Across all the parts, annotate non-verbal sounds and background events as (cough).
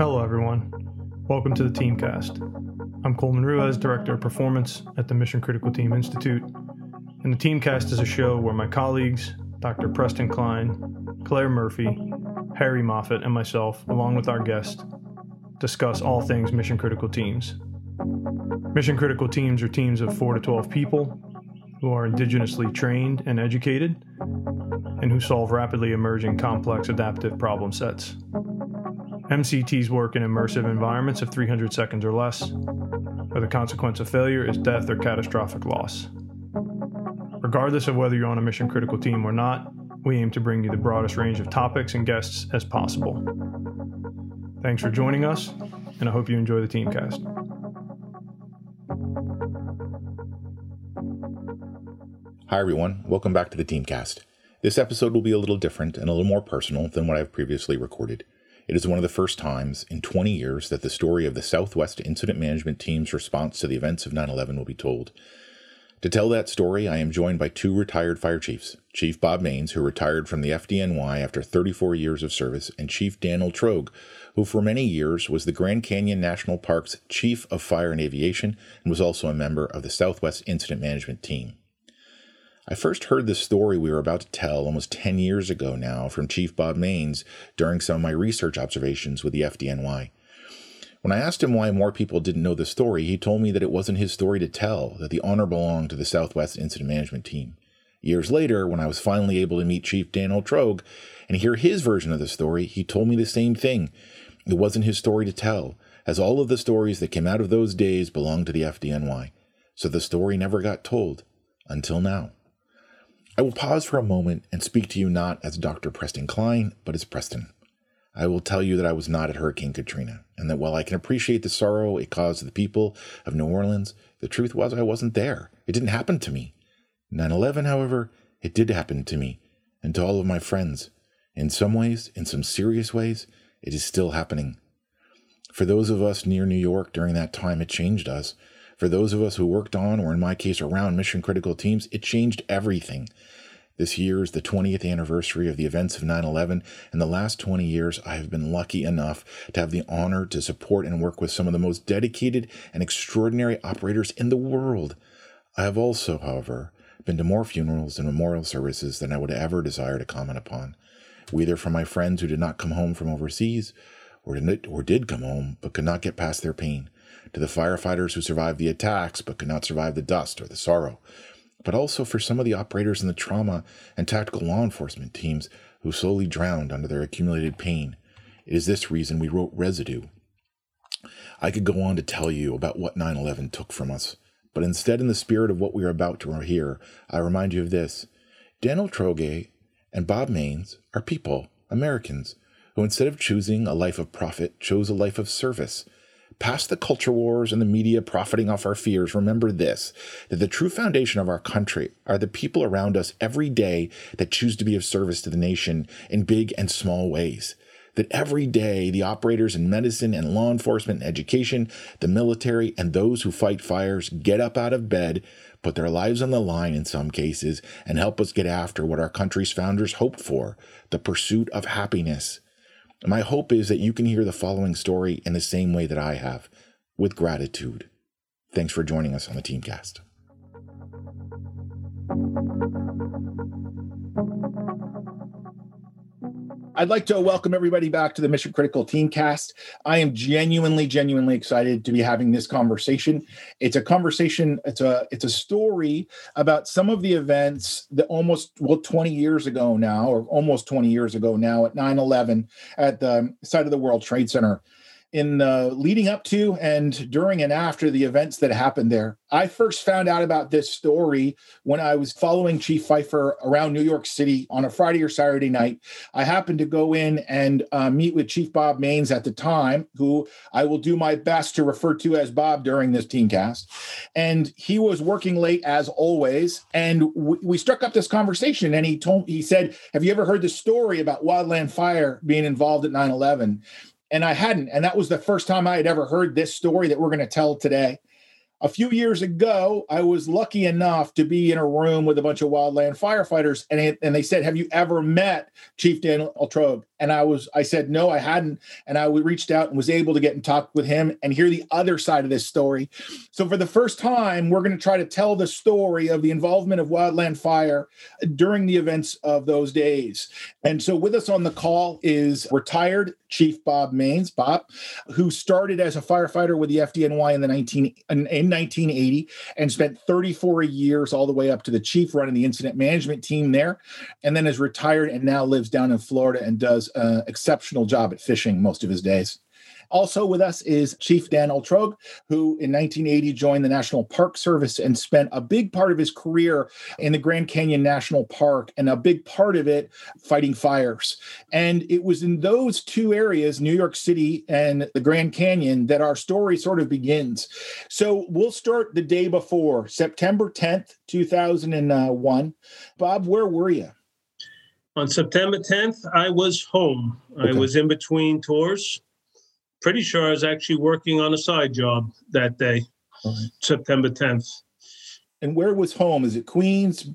Hello, everyone. Welcome to the Teamcast. I'm Coleman Ruiz, Director of Performance at the Mission Critical Team Institute. And the Teamcast is a show where my colleagues, Dr. Preston Cline, Claire Murphy, Harry Moffat, and myself, along with our guest, discuss all things mission critical teams. Mission critical teams are teams of 4 to 12 people who are indigenously trained and educated and who solve rapidly emerging complex adaptive problem sets. MCTs work in immersive environments of 300 seconds or less, where the consequence of failure is death or catastrophic loss. Regardless of whether you're on a mission critical team or not, we aim to bring you the broadest range of topics and guests as possible. Thanks for joining us, and I hope you enjoy the Teamcast. Hi, everyone. Welcome back to the Teamcast. This episode will be a little different and a little more personal than what I've previously recorded. It is one of the first times in 20 years that the story of the Southwest Incident Management Team's response to the events of 9 11 will be told. To tell that story, I am joined by two retired fire chiefs Chief Bob Maines, who retired from the FDNY after 34 years of service, and Chief Daniel Oltrogge, who for many years was the Grand Canyon National Park's Chief of Fire and Aviation and was also a member of the Southwest Incident Management Team. I first heard the story we were about to tell almost 10 years ago now from Chief Bob Maines during some of my research observations with the FDNY. When I asked him why more people didn't know the story, he told me that it wasn't his story to tell, that the honor belonged to the Southwest Incident Management Team. Years later, when I was finally able to meet Chief Daniel Oltrogge and hear his version of the story, he told me the same thing. It wasn't his story to tell, as all of the stories that came out of those days belonged to the FDNY. So the story never got told until now. I will pause for a moment and speak to you not as Dr. Preston Cline, but as Preston. I will tell you that I was not at Hurricane Katrina, and that while I can appreciate the sorrow it caused the people of New Orleans, the truth was I wasn't there. It didn't happen to me. 9 11, however, it did happen to me and to all of my friends. In some ways, in some serious ways, it is still happening. For those of us near New York during that time, it changed us. For those of us who worked on, or in my case, around mission critical teams, it changed everything. This year is the 20th anniversary of the events of 9 11. In the last 20 years, I have been lucky enough to have the honor to support and work with some of the most dedicated and extraordinary operators in the world. I have also, however, been to more funerals and memorial services than I would ever desire to comment upon, whether from my friends who did not come home from overseas or did, or did come home but could not get past their pain to the firefighters who survived the attacks but could not survive the dust or the sorrow, but also for some of the operators in the trauma and tactical law enforcement teams who slowly drowned under their accumulated pain. It is this reason we wrote Residue. I could go on to tell you about what 9 11 took from us, but instead, in the spirit of what we are about to hear, I remind you of this Daniel Oltrogge and Bob Maines are people, Americans, who instead of choosing a life of profit, chose a life of service Past the culture wars and the media profiting off our fears, remember this that the true foundation of our country are the people around us every day that choose to be of service to the nation in big and small ways. That every day the operators in medicine and law enforcement and education, the military, and those who fight fires get up out of bed, put their lives on the line in some cases, and help us get after what our country's founders hoped for the pursuit of happiness. My hope is that you can hear the following story in the same way that I have, with gratitude. Thanks for joining us on the Teamcast. I'd like to welcome everybody back to the Mission Critical Teamcast. I am genuinely, genuinely excited to be having this conversation. It's a conversation, it's a it's a story about some of the events that almost well 20 years ago now, or almost 20 years ago now at 9-11 at the site of the World Trade Center in the leading up to and during and after the events that happened there. I first found out about this story when I was following Chief Pfeifer around New York City on a Friday or Saturday night. I happened to go in and uh, meet with Chief Bob Maines at the time, who I will do my best to refer to as Bob during this teamcast. And he was working late as always. And w- we struck up this conversation. And he told he said, "Have you ever heard the story about Wildland Fire being involved at 9/11?" And I hadn't. And that was the first time I had ever heard this story that we're going to tell today. A few years ago, I was lucky enough to be in a room with a bunch of wildland firefighters, and it, and they said, "Have you ever met Chief Dan Oltrogge?" And I was, I said, "No, I hadn't." And I reached out and was able to get in touch with him and hear the other side of this story. So for the first time, we're going to try to tell the story of the involvement of wildland fire during the events of those days. And so with us on the call is retired Chief Bob Maines, Bob, who started as a firefighter with the FDNY in the 19 in, in 1980 and spent 34 years all the way up to the chief running the incident management team there, and then is retired and now lives down in Florida and does an exceptional job at fishing most of his days. Also with us is Chief Dan Oltrogge, who in 1980 joined the National Park Service and spent a big part of his career in the Grand Canyon National Park and a big part of it fighting fires. And it was in those two areas, New York City and the Grand Canyon, that our story sort of begins. So we'll start the day before, September 10th, 2001. Uh, Bob, where were you? On September 10th, I was home. Okay. I was in between tours pretty sure I was actually working on a side job that day, right. September 10th. And where was home? Is it Queens?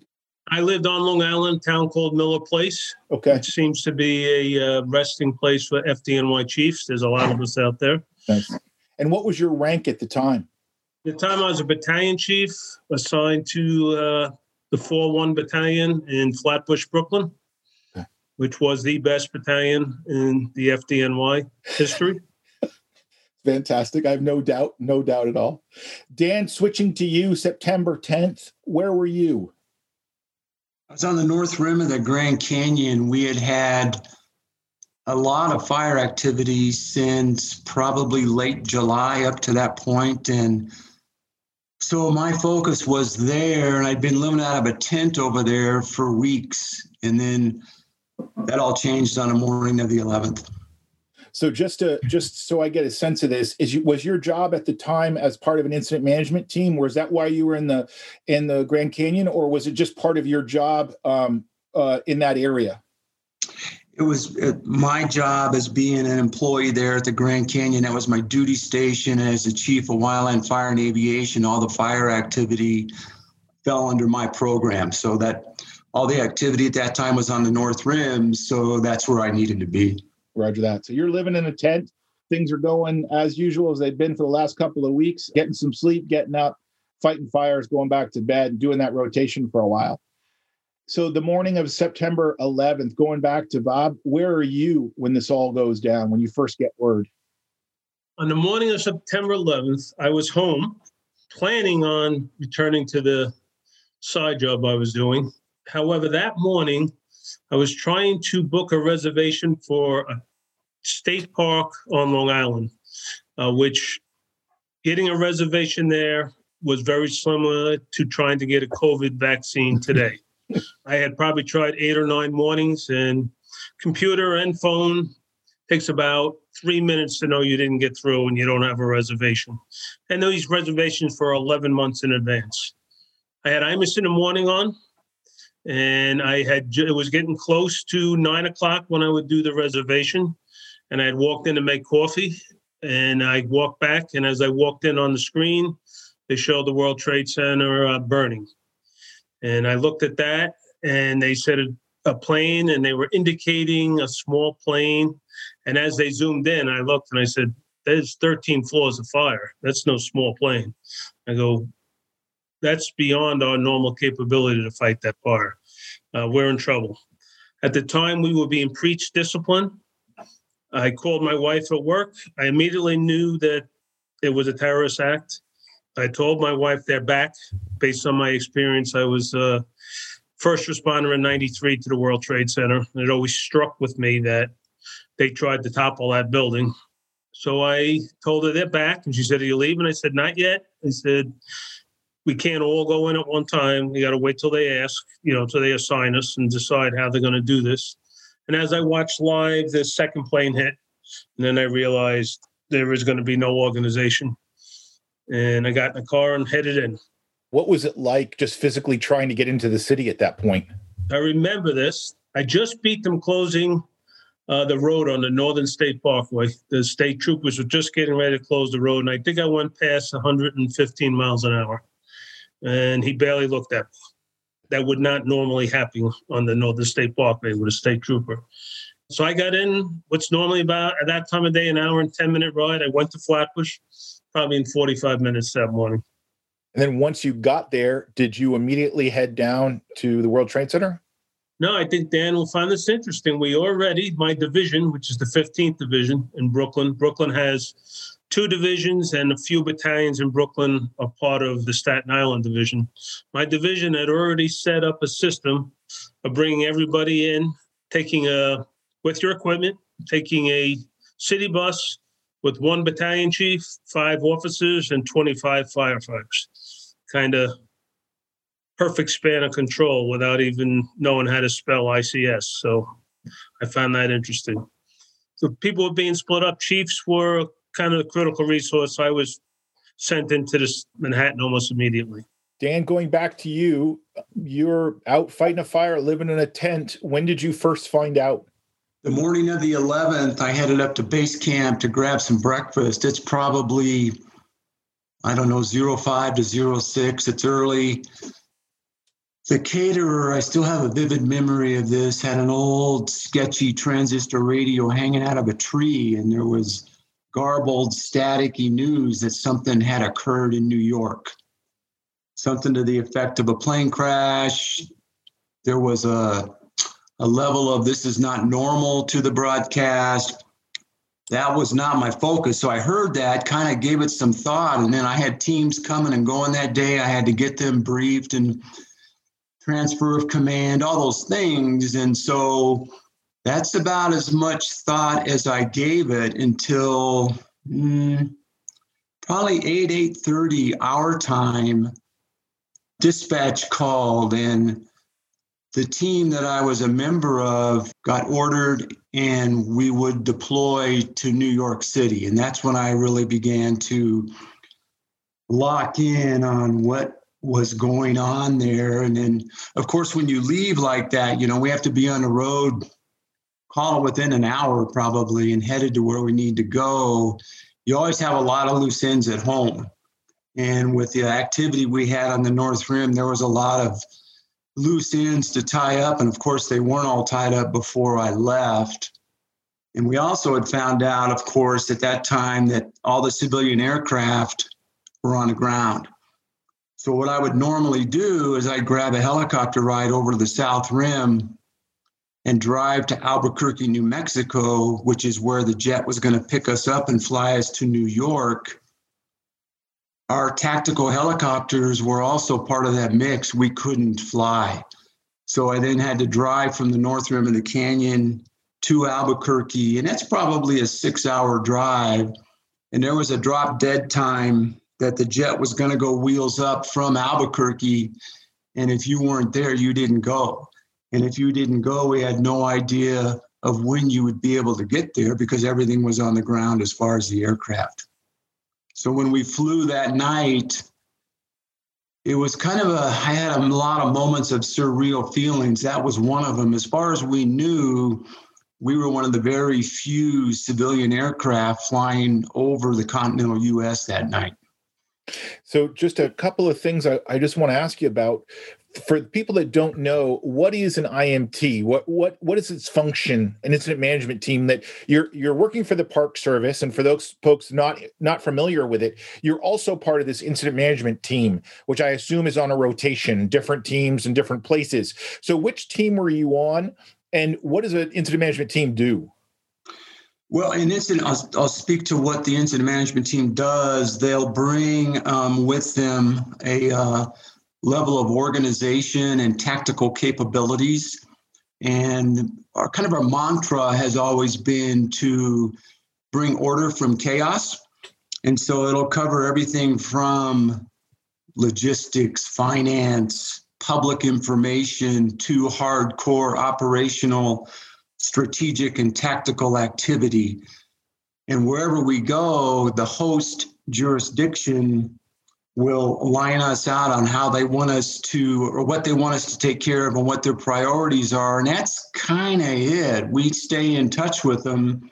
I lived on Long Island, town called Miller Place. Okay. Which seems to be a uh, resting place for FDNY chiefs. There's a lot of us out there. Nice. And what was your rank at the time? At the time, I was a battalion chief assigned to uh, the 4 1 Battalion in Flatbush, Brooklyn, okay. which was the best battalion in the FDNY history. Fantastic. I have no doubt, no doubt at all. Dan, switching to you, September 10th, where were you? I was on the north rim of the Grand Canyon. We had had a lot of fire activity since probably late July up to that point. And so my focus was there, and I'd been living out of a tent over there for weeks. And then that all changed on the morning of the 11th. So just to just so I get a sense of this, is you, was your job at the time as part of an incident management team? or Was that why you were in the in the Grand Canyon, or was it just part of your job um, uh, in that area? It was uh, my job as being an employee there at the Grand Canyon. That was my duty station as the chief of wildland fire and aviation. All the fire activity fell under my program, so that all the activity at that time was on the North Rim. So that's where I needed to be. Roger that. So you're living in a tent. Things are going as usual as they've been for the last couple of weeks, getting some sleep, getting up, fighting fires, going back to bed, and doing that rotation for a while. So the morning of September 11th, going back to Bob, where are you when this all goes down, when you first get word? On the morning of September 11th, I was home planning on returning to the side job I was doing. However, that morning, I was trying to book a reservation for a state park on Long Island, uh, which getting a reservation there was very similar to trying to get a COVID vaccine today. (laughs) I had probably tried eight or nine mornings, and computer and phone takes about three minutes to know you didn't get through and you don't have a reservation. And these reservations for 11 months in advance. I had Imus in the morning on and I had it was getting close to nine o'clock when I would do the reservation, and I had walked in to make coffee, and I walked back, and as I walked in on the screen, they showed the World Trade Center uh, burning, and I looked at that, and they said a plane, and they were indicating a small plane, and as they zoomed in, I looked and I said, "There's 13 floors of fire. That's no small plane." I go, that's beyond our normal capability to fight that fire. Uh, we're in trouble. At the time, we were being preached discipline. I called my wife at work. I immediately knew that it was a terrorist act. I told my wife they're back. Based on my experience, I was uh, first responder in 93 to the World Trade Center. And it always struck with me that they tried to topple that building. So I told her they're back. And she said, Are you leaving? I said, Not yet. I said, we can't all go in at one time. We got to wait till they ask, you know, till they assign us and decide how they're going to do this. And as I watched live, the second plane hit, and then I realized there was going to be no organization. And I got in the car and headed in. What was it like just physically trying to get into the city at that point? I remember this. I just beat them closing uh, the road on the Northern State Parkway. The state troopers were just getting ready to close the road, and I think I went past 115 miles an hour, and he barely looked at me. That would not normally happen on the Northern State Parkway with a state trooper. So I got in what's normally about at that time of day an hour and 10 minute ride. I went to Flatbush probably in 45 minutes that morning. And then once you got there, did you immediately head down to the World Trade Center? No, I think Dan will find this interesting. We already, my division, which is the 15th Division in Brooklyn, Brooklyn has two divisions and a few battalions in Brooklyn are part of the Staten Island Division. My division had already set up a system of bringing everybody in, taking a, with your equipment, taking a city bus with one battalion chief, five officers, and 25 firefighters. Kind of perfect span of control without even knowing how to spell ICS. So I found that interesting. So people were being split up. Chiefs were kind of a critical resource. I was sent into this Manhattan almost immediately. Dan, going back to you, you're out fighting a fire, living in a tent. When did you first find out? The morning of the 11th, I headed up to base camp to grab some breakfast. It's probably, I don't know, 05 to 06. It's early the caterer, I still have a vivid memory of this, had an old sketchy transistor radio hanging out of a tree, and there was garbled, staticky news that something had occurred in New York. Something to the effect of a plane crash. There was a, a level of this is not normal to the broadcast. That was not my focus. So I heard that, kind of gave it some thought. And then I had teams coming and going that day. I had to get them briefed and transfer of command, all those things. And so that's about as much thought as I gave it until mm, probably 8, 8.30 our time. Dispatch called and the team that I was a member of got ordered and we would deploy to New York City. And that's when I really began to lock in on what was going on there. And then, of course, when you leave like that, you know, we have to be on the road, call it within an hour probably, and headed to where we need to go. You always have a lot of loose ends at home. And with the activity we had on the North Rim, there was a lot of loose ends to tie up. And of course, they weren't all tied up before I left. And we also had found out, of course, at that time that all the civilian aircraft were on the ground. So what I would normally do is I'd grab a helicopter ride over to the South Rim and drive to Albuquerque, New Mexico, which is where the jet was going to pick us up and fly us to New York. Our tactical helicopters were also part of that mix. We couldn't fly. So I then had to drive from the north rim of the canyon to Albuquerque, and that's probably a six hour drive. And there was a drop dead time that the jet was going to go wheels up from Albuquerque. And if you weren't there, you didn't go. And if you didn't go, we had no idea of when you would be able to get there because everything was on the ground as far as the aircraft. So when we flew that night, it was kind of a, I had a lot of moments of surreal feelings. That was one of them. As far as we knew, we were one of the very few civilian aircraft flying over the continental US that night. So, just a couple of things I, I just want to ask you about. For people that don't know, what is an IMT? What what what is its function? An incident management team that you're you're working for the Park Service, and for those folks not not familiar with it, you're also part of this incident management team, which I assume is on a rotation, different teams in different places. So, which team were you on, and what does an incident management team do? Well, in incident, I'll, I'll, speak to what the incident management team does. They'll bring um, with them a uh, level of organization and tactical capabilities. And our kind of our mantra has always been to bring order from chaos. And so it'll cover everything from logistics, finance, public information to hardcore operational strategic and tactical activity. And wherever we go, the host jurisdiction will line us out on how they want us to or what they want us to take care of and what their priorities are. And that's kind of it. We stay in touch with them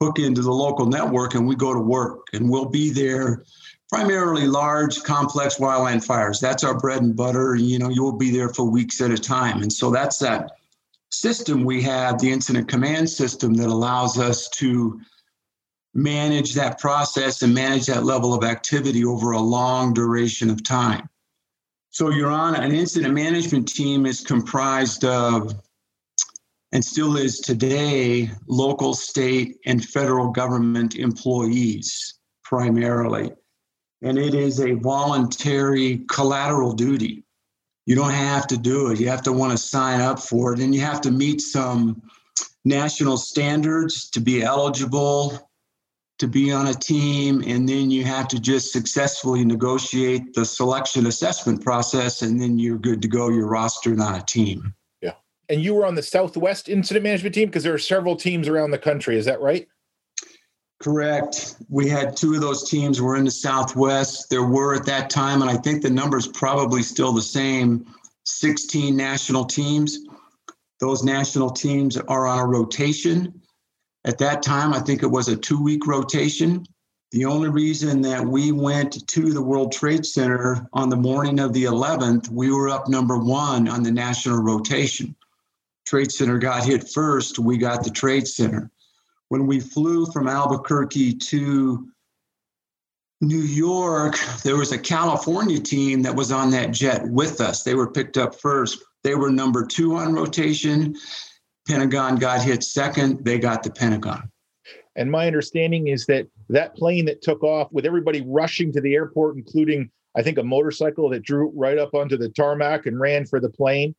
hook into the local network and we go to work. And we'll be there primarily large complex wildland fires. That's our bread and butter. You know you'll be there for weeks at a time. And so that's that system we have the incident command system that allows us to manage that process and manage that level of activity over a long duration of time. So you're on an incident management team is comprised of and still is today local, state, and federal government employees primarily. And it is a voluntary collateral duty. You don't have to do it. You have to want to sign up for it. And you have to meet some national standards to be eligible to be on a team, and then you have to just successfully negotiate the selection assessment process, and then you're good to go. You're rostered on a team. Yeah. And you were on the Southwest incident management team because there are several teams around the country. Is that right? Correct. We had two of those teams were in the Southwest. There were at that time, and I think the number's probably still the same 16 national teams. Those national teams are on a rotation at that time, I think it was a two week rotation. The only reason that we went to the World Trade Center on the morning of the 11th, we were up number one on the national rotation. Trade Center got hit first, we got the Trade Center. When we flew from Albuquerque to New York, there was a California team that was on that jet with us. They were picked up first. They were number two on rotation. Pentagon got hit second, they got the Pentagon. And my understanding is that that plane that took off with everybody rushing to the airport, including, I think, a motorcycle that drew right up onto the tarmac and ran for the plane.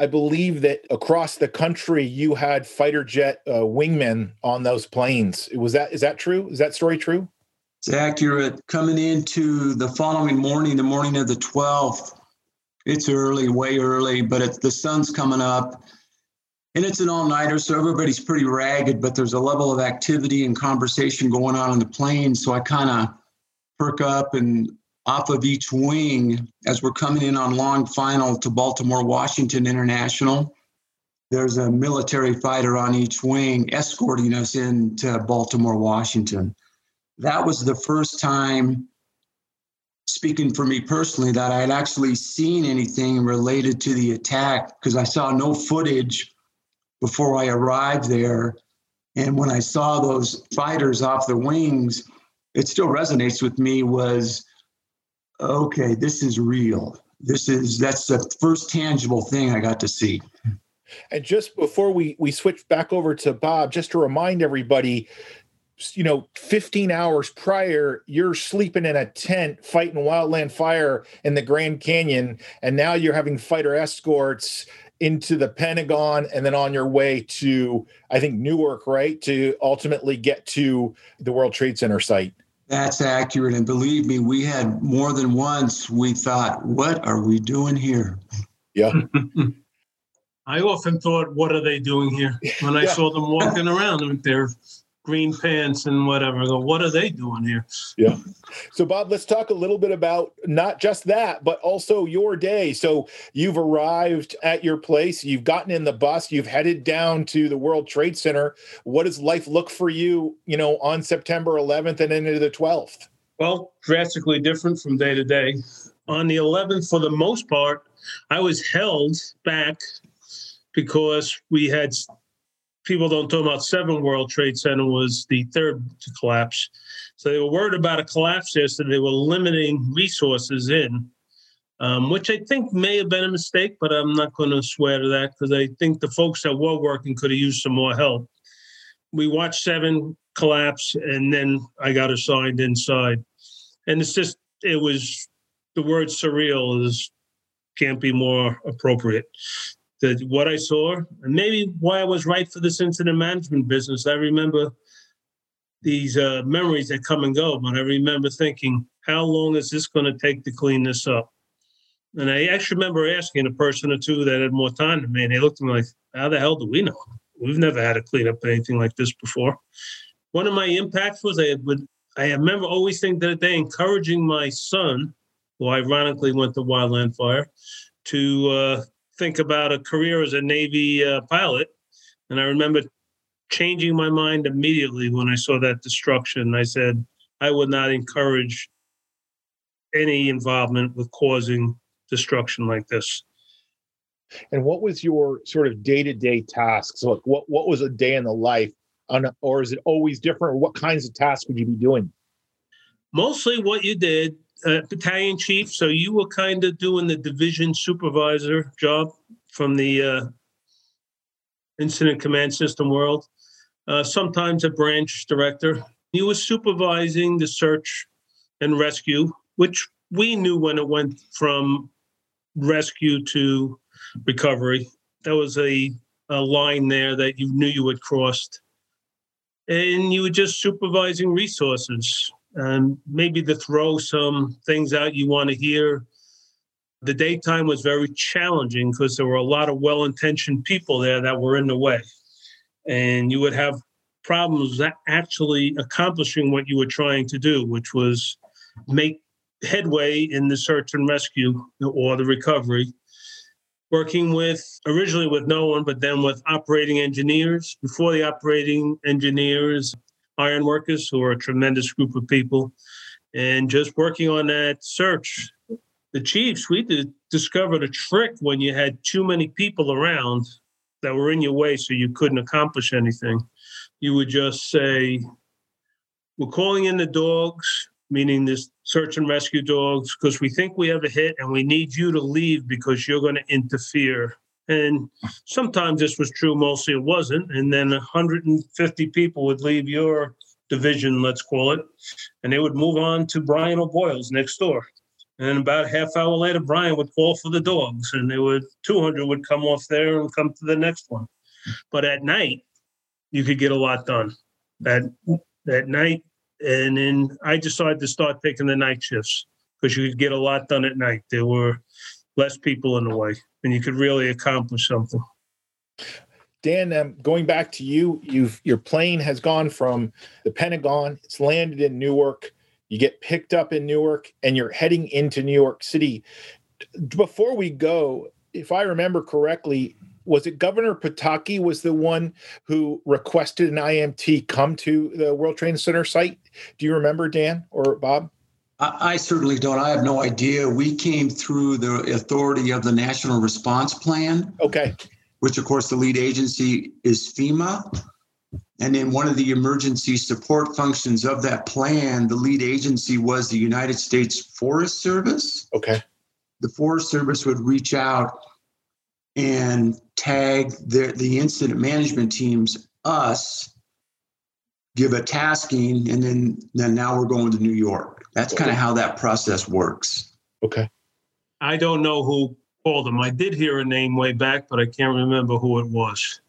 I believe that across the country you had fighter jet uh, wingmen on those planes. Was that is that true? Is that story true? It's accurate. Coming into the following morning, the morning of the 12th, it's early, way early, but it's, the sun's coming up and it's an all-nighter so everybody's pretty ragged but there's a level of activity and conversation going on on the plane. So i kind of perk up and off of each wing as we're coming in on long final to baltimore washington international. There's a military fighter on each wing escorting us into baltimore washington. That was the first time speaking for me personally that i had actually seen anything related to the attack because i saw no footage before I arrived there. And when I saw those fighters off the wings, it still resonates with me was okay, this is real. This is that's the first tangible thing I got to see. And just before we we switch back over to Bob, just to remind everybody, you know, 15 hours prior, you're sleeping in a tent fighting wildland fire in the Grand Canyon, and now you're having fighter escorts into the Pentagon and then on your way to, I think, Newark, right? To ultimately get to the World Trade Center site. That's accurate. And believe me, we had more than once we thought, what are we doing here? Yeah. (laughs) I often thought, what are they doing here? When I yeah. saw them walking around with their green pants and whatever. I go, what are they doing here? Yeah. So, Bob, let's talk a little bit about not just that, but also your day. So, you've arrived at your place, you've gotten in the bus, you've headed down to the World Trade Center. What does life look for you, you know, on September 11th and into the 12th? Well, drastically different from day to day. On the 11th, for the most part, I was held back because we had people don't talk about seven World Trade Center was the third to collapse. So they were worried about a collapse there, so they were limiting resources in, um, which I think may have been a mistake, but I'm not going to swear to that because I think the folks that were working could have used some more help. We watched seven collapse, and then I got assigned inside, and it's just it was the word surreal is can't be more appropriate that what I saw, and maybe why I was right for this incident management business. I remember these uh, memories that come and go, but I remember thinking, how long is this going to take to clean this up? And I actually remember asking a person or two that had more time than me, and they looked at me like, how the hell do we know? We've never had to clean up anything like this before. One of my impacts was I would I remember always thinking that day encouraging my son who ironically went to wildland fire, to uh, think about a career as a Navy uh, pilot. And I remember changing my mind immediately when I saw that destruction. I said, I would not encourage any involvement with causing destruction like this. And what was your sort of day to day tasks? Like, what what was a day in the life, on, or is it always different? What kinds of tasks would you be doing? Mostly what you did, uh, battalion chief. So you were kind of doing the division supervisor job from the uh, incident command system world. Uh, sometimes a branch director. He was supervising the search and rescue, which we knew when it went from rescue to recovery. There was a, a line there that you knew you had crossed. And you were just supervising resources and maybe to throw some things out you want to hear. The daytime was very challenging because there were a lot of well intentioned people there that were in the way. And you would have problems actually accomplishing what you were trying to do, which was make headway in the search and rescue or the recovery working with originally with no one, but then with operating engineers. Before the operating engineers, iron workers, who are a tremendous group of people, and just working on that search. The chiefs, we did, discovered a trick when you had too many people around that were in your way, so you couldn't accomplish anything. You would just say, We're calling in the dogs meaning this search and rescue dogs, because we think we have a hit and we need you to leave because you're going to interfere. And sometimes this was true, mostly it wasn't. And then 150 people would leave your division, let's call it, and they would move on to Brian O'Boyle's next door. And about a half hour later, Brian would call for the dogs, and they would 200 would come off there and come to the next one. But at night, you could get a lot done. At at night, and then I decided to start taking the night shifts because you could get a lot done at night. There were less people in the way, and you could really accomplish something. Dan, um, going back to you, you've your plane has gone from the Pentagon. It's landed in Newark. You get picked up in Newark, and you're heading into New York City. Before we go, if I remember correctly, was it Governor Pataki was the one who requested an IMT come to the World Trade Center site? Do you remember, Dan or Bob? I, I certainly don't. I have no idea. We came through the authority of the National Response Plan. Okay. Which, of course, the lead agency is FEMA. And in one of the emergency support functions of that plan, the lead agency was the United States Forest Service. Okay. The Forest Service would reach out and tag the, the incident management teams, us, give a tasking, and then, then now we're going to New York. That's kind of how that process works. Okay. I don't know who called them. I did hear a name way back, but I can't remember who it was.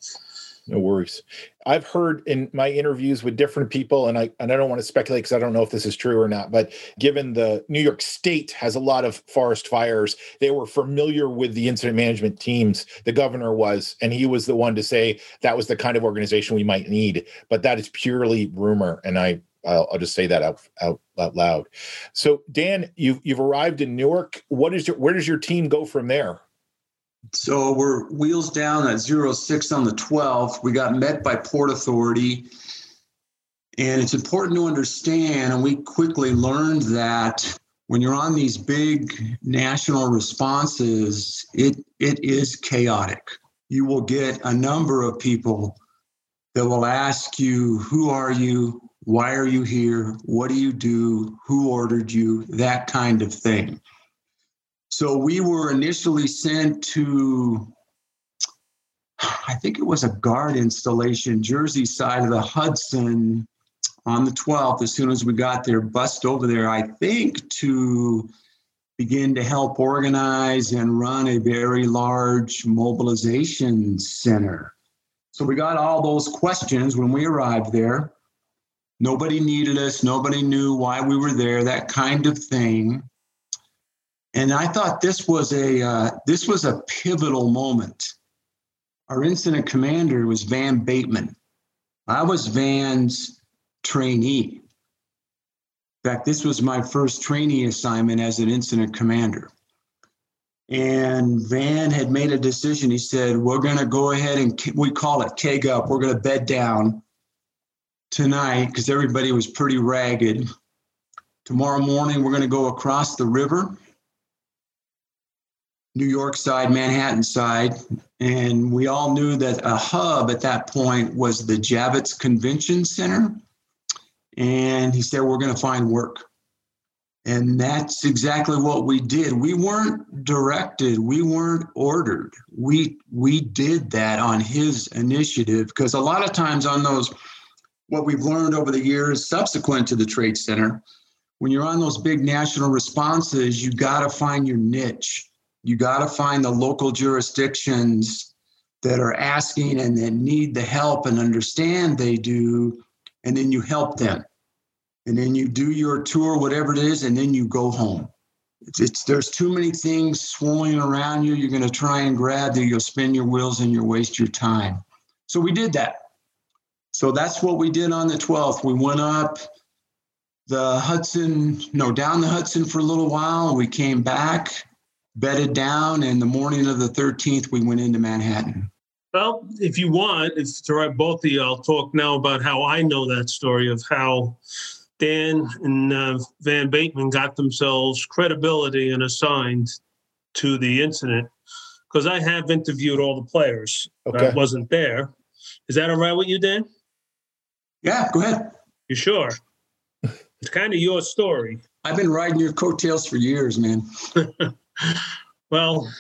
No worries. I've heard in my interviews with different people, and I and I don't want to speculate because I don't know if this is true or not. But given the New York State has a lot of forest fires, they were familiar with the incident management teams. The governor was, and he was the one to say that was the kind of organization we might need. But that is purely rumor, and I I'll, I'll, just say that out, out out loud. So, Dan, you've you've arrived in Newark. What is your where does your team go from there? So we're wheels down at zero six on the 12th. We got met by Port Authority. And it's important to understand, and we quickly learned that when you're on these big national responses, it, it is chaotic. You will get a number of people that will ask you, Who are you? Why are you here? What do you do? Who ordered you? That kind of thing. So we were initially sent to, I think it was a guard installation, Jersey side of the Hudson on the 12th. As soon as we got there, bust over there, I think to begin to help organize and run a very large mobilization center. So we got all those questions when we arrived there. Nobody needed us, nobody knew why we were there, that kind of thing. And I thought this was a uh, this was a pivotal moment. Our incident commander was Van Bateman. I was Van's trainee. In fact, this was my first training assignment as an incident commander. And Van had made a decision. He said, We're going to go ahead and we call it keg up. We're going to bed down tonight because everybody was pretty ragged. Tomorrow morning, we're going to go across the river, New York side, Manhattan side. And we all knew that a hub at that point was the Javits Convention Center. And he said, We're going to find work. And that's exactly what we did. We weren't directed, we weren't ordered. We we did that on his initiative because a lot of times on those what we've learned over the years subsequent to the trade center when you're on those big national responses you got to find your niche. You got to find the local jurisdictions that are asking and that need the help and understand they do and then you help them. And then you do your tour whatever it is and then you go home. It's, it's there's too many things swirling around you. You're going to try and grab that. You'll spin your wheels and you'll waste your time. So we did that so that's what we did on the 12th. We went up the Hudson, no, down the Hudson for a little while. We came back, bedded down, and the morning of the 13th, we went into Manhattan. Well, if you want, if it's all right, both of you, I'll talk now about how I know that story of how Dan and uh, Van Bateman got themselves credibility and assigned to the incident because I have interviewed all the players. Okay. I wasn't there. Is that all right with you, Dan? Yeah, go ahead. You sure? (laughs) It's kind of your story. I've been riding your coattails for years, man. (laughs) well,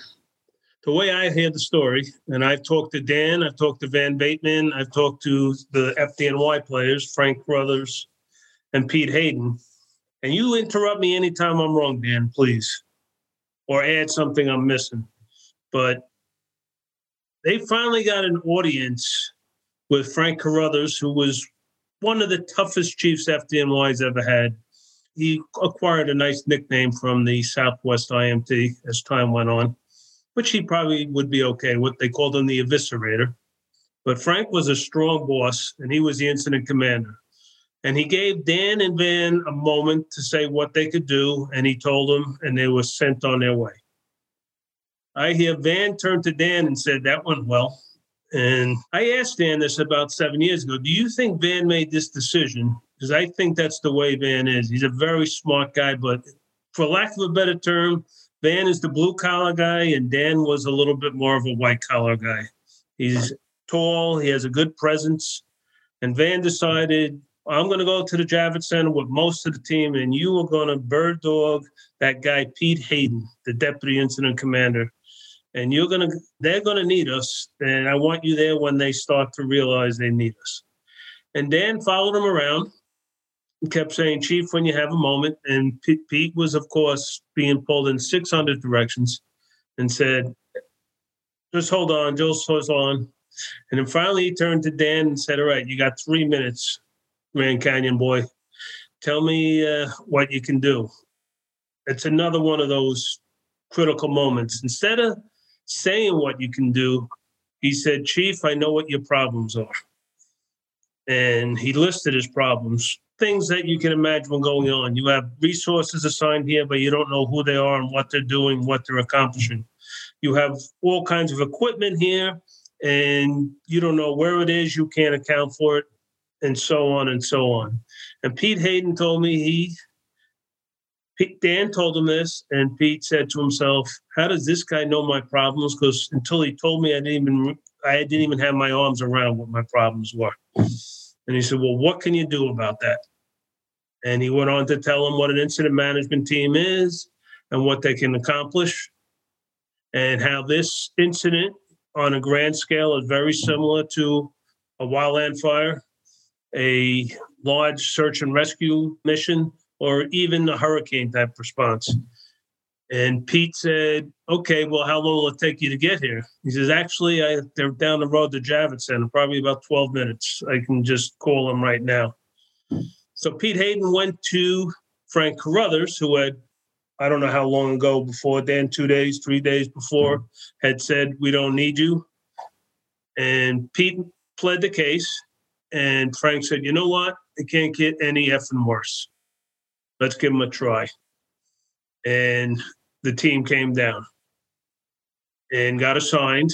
the way I hear the story, and I've talked to Dan, I've talked to Van Bateman, I've talked to the FDNY players, Frank Cruthers and Pete Hayden. And you interrupt me anytime I'm wrong, Dan, please, or add something I'm missing. But they finally got an audience with Frank Cruthers, who was one of the toughest chiefs FDNY's ever had. He acquired a nice nickname from the Southwest IMT as time went on, which he probably would be okay with. They called him the Eviscerator. But Frank was a strong boss, and he was the incident commander. And he gave Dan and Van a moment to say what they could do, and he told them, and they were sent on their way. I hear Van turned to Dan and said, That went well. And I asked Dan this about seven years ago. Do you think Van made this decision? Because I think that's the way Van is. He's a very smart guy, but for lack of a better term, Van is the blue collar guy, and Dan was a little bit more of a white collar guy. He's tall, he has a good presence. And Van decided, I'm going to go to the Javits Center with most of the team, and you are going to bird dog that guy, Pete Hayden, the deputy incident commander and you're gonna they're gonna need us and i want you there when they start to realize they need us. And dan followed him around kept saying chief when you have a moment and pete was of course being pulled in 600 directions and said just hold on just hold on. And then finally he turned to dan and said all right you got three minutes grand canyon boy. Tell me uh, what you can do. It's another one of those critical moments. Instead of saying what you can do, he said, Chief, I know what your problems are. And he listed his problems, things that you can imagine going on. You have resources assigned here, but you don't know who they are and what they're doing, what they're accomplishing. You have all kinds of equipment here, and you don't know where it is, you can't account for it, and so on and so on. And Pete Hayden told me he Pete, Dan told him this, and Pete said to himself, "How does this guy know my problems? Because until he told me, I didn't even I didn't even have my arms around what my problems were." And he said, "Well, what can you do about that?" And he went on to tell him what an incident management team is and what they can accomplish, and how this incident on a grand scale is very similar to a wildland fire, a large search and rescue mission or even a hurricane type response. And Pete said, "Okay, well, how long will it take you to get here?" He says, "Actually, I, they're down the road to Javits Center, probably about 12 minutes. I can just call them right now." So Pete Hayden went to Frank Cruthers, who had, I don't know how long ago before, then two days, three days before, had said, "We don't need you." And Pete pled the case, and Frank said, "You know what? It can't get any effing worse." Let's give them a try. And the team came down and got assigned.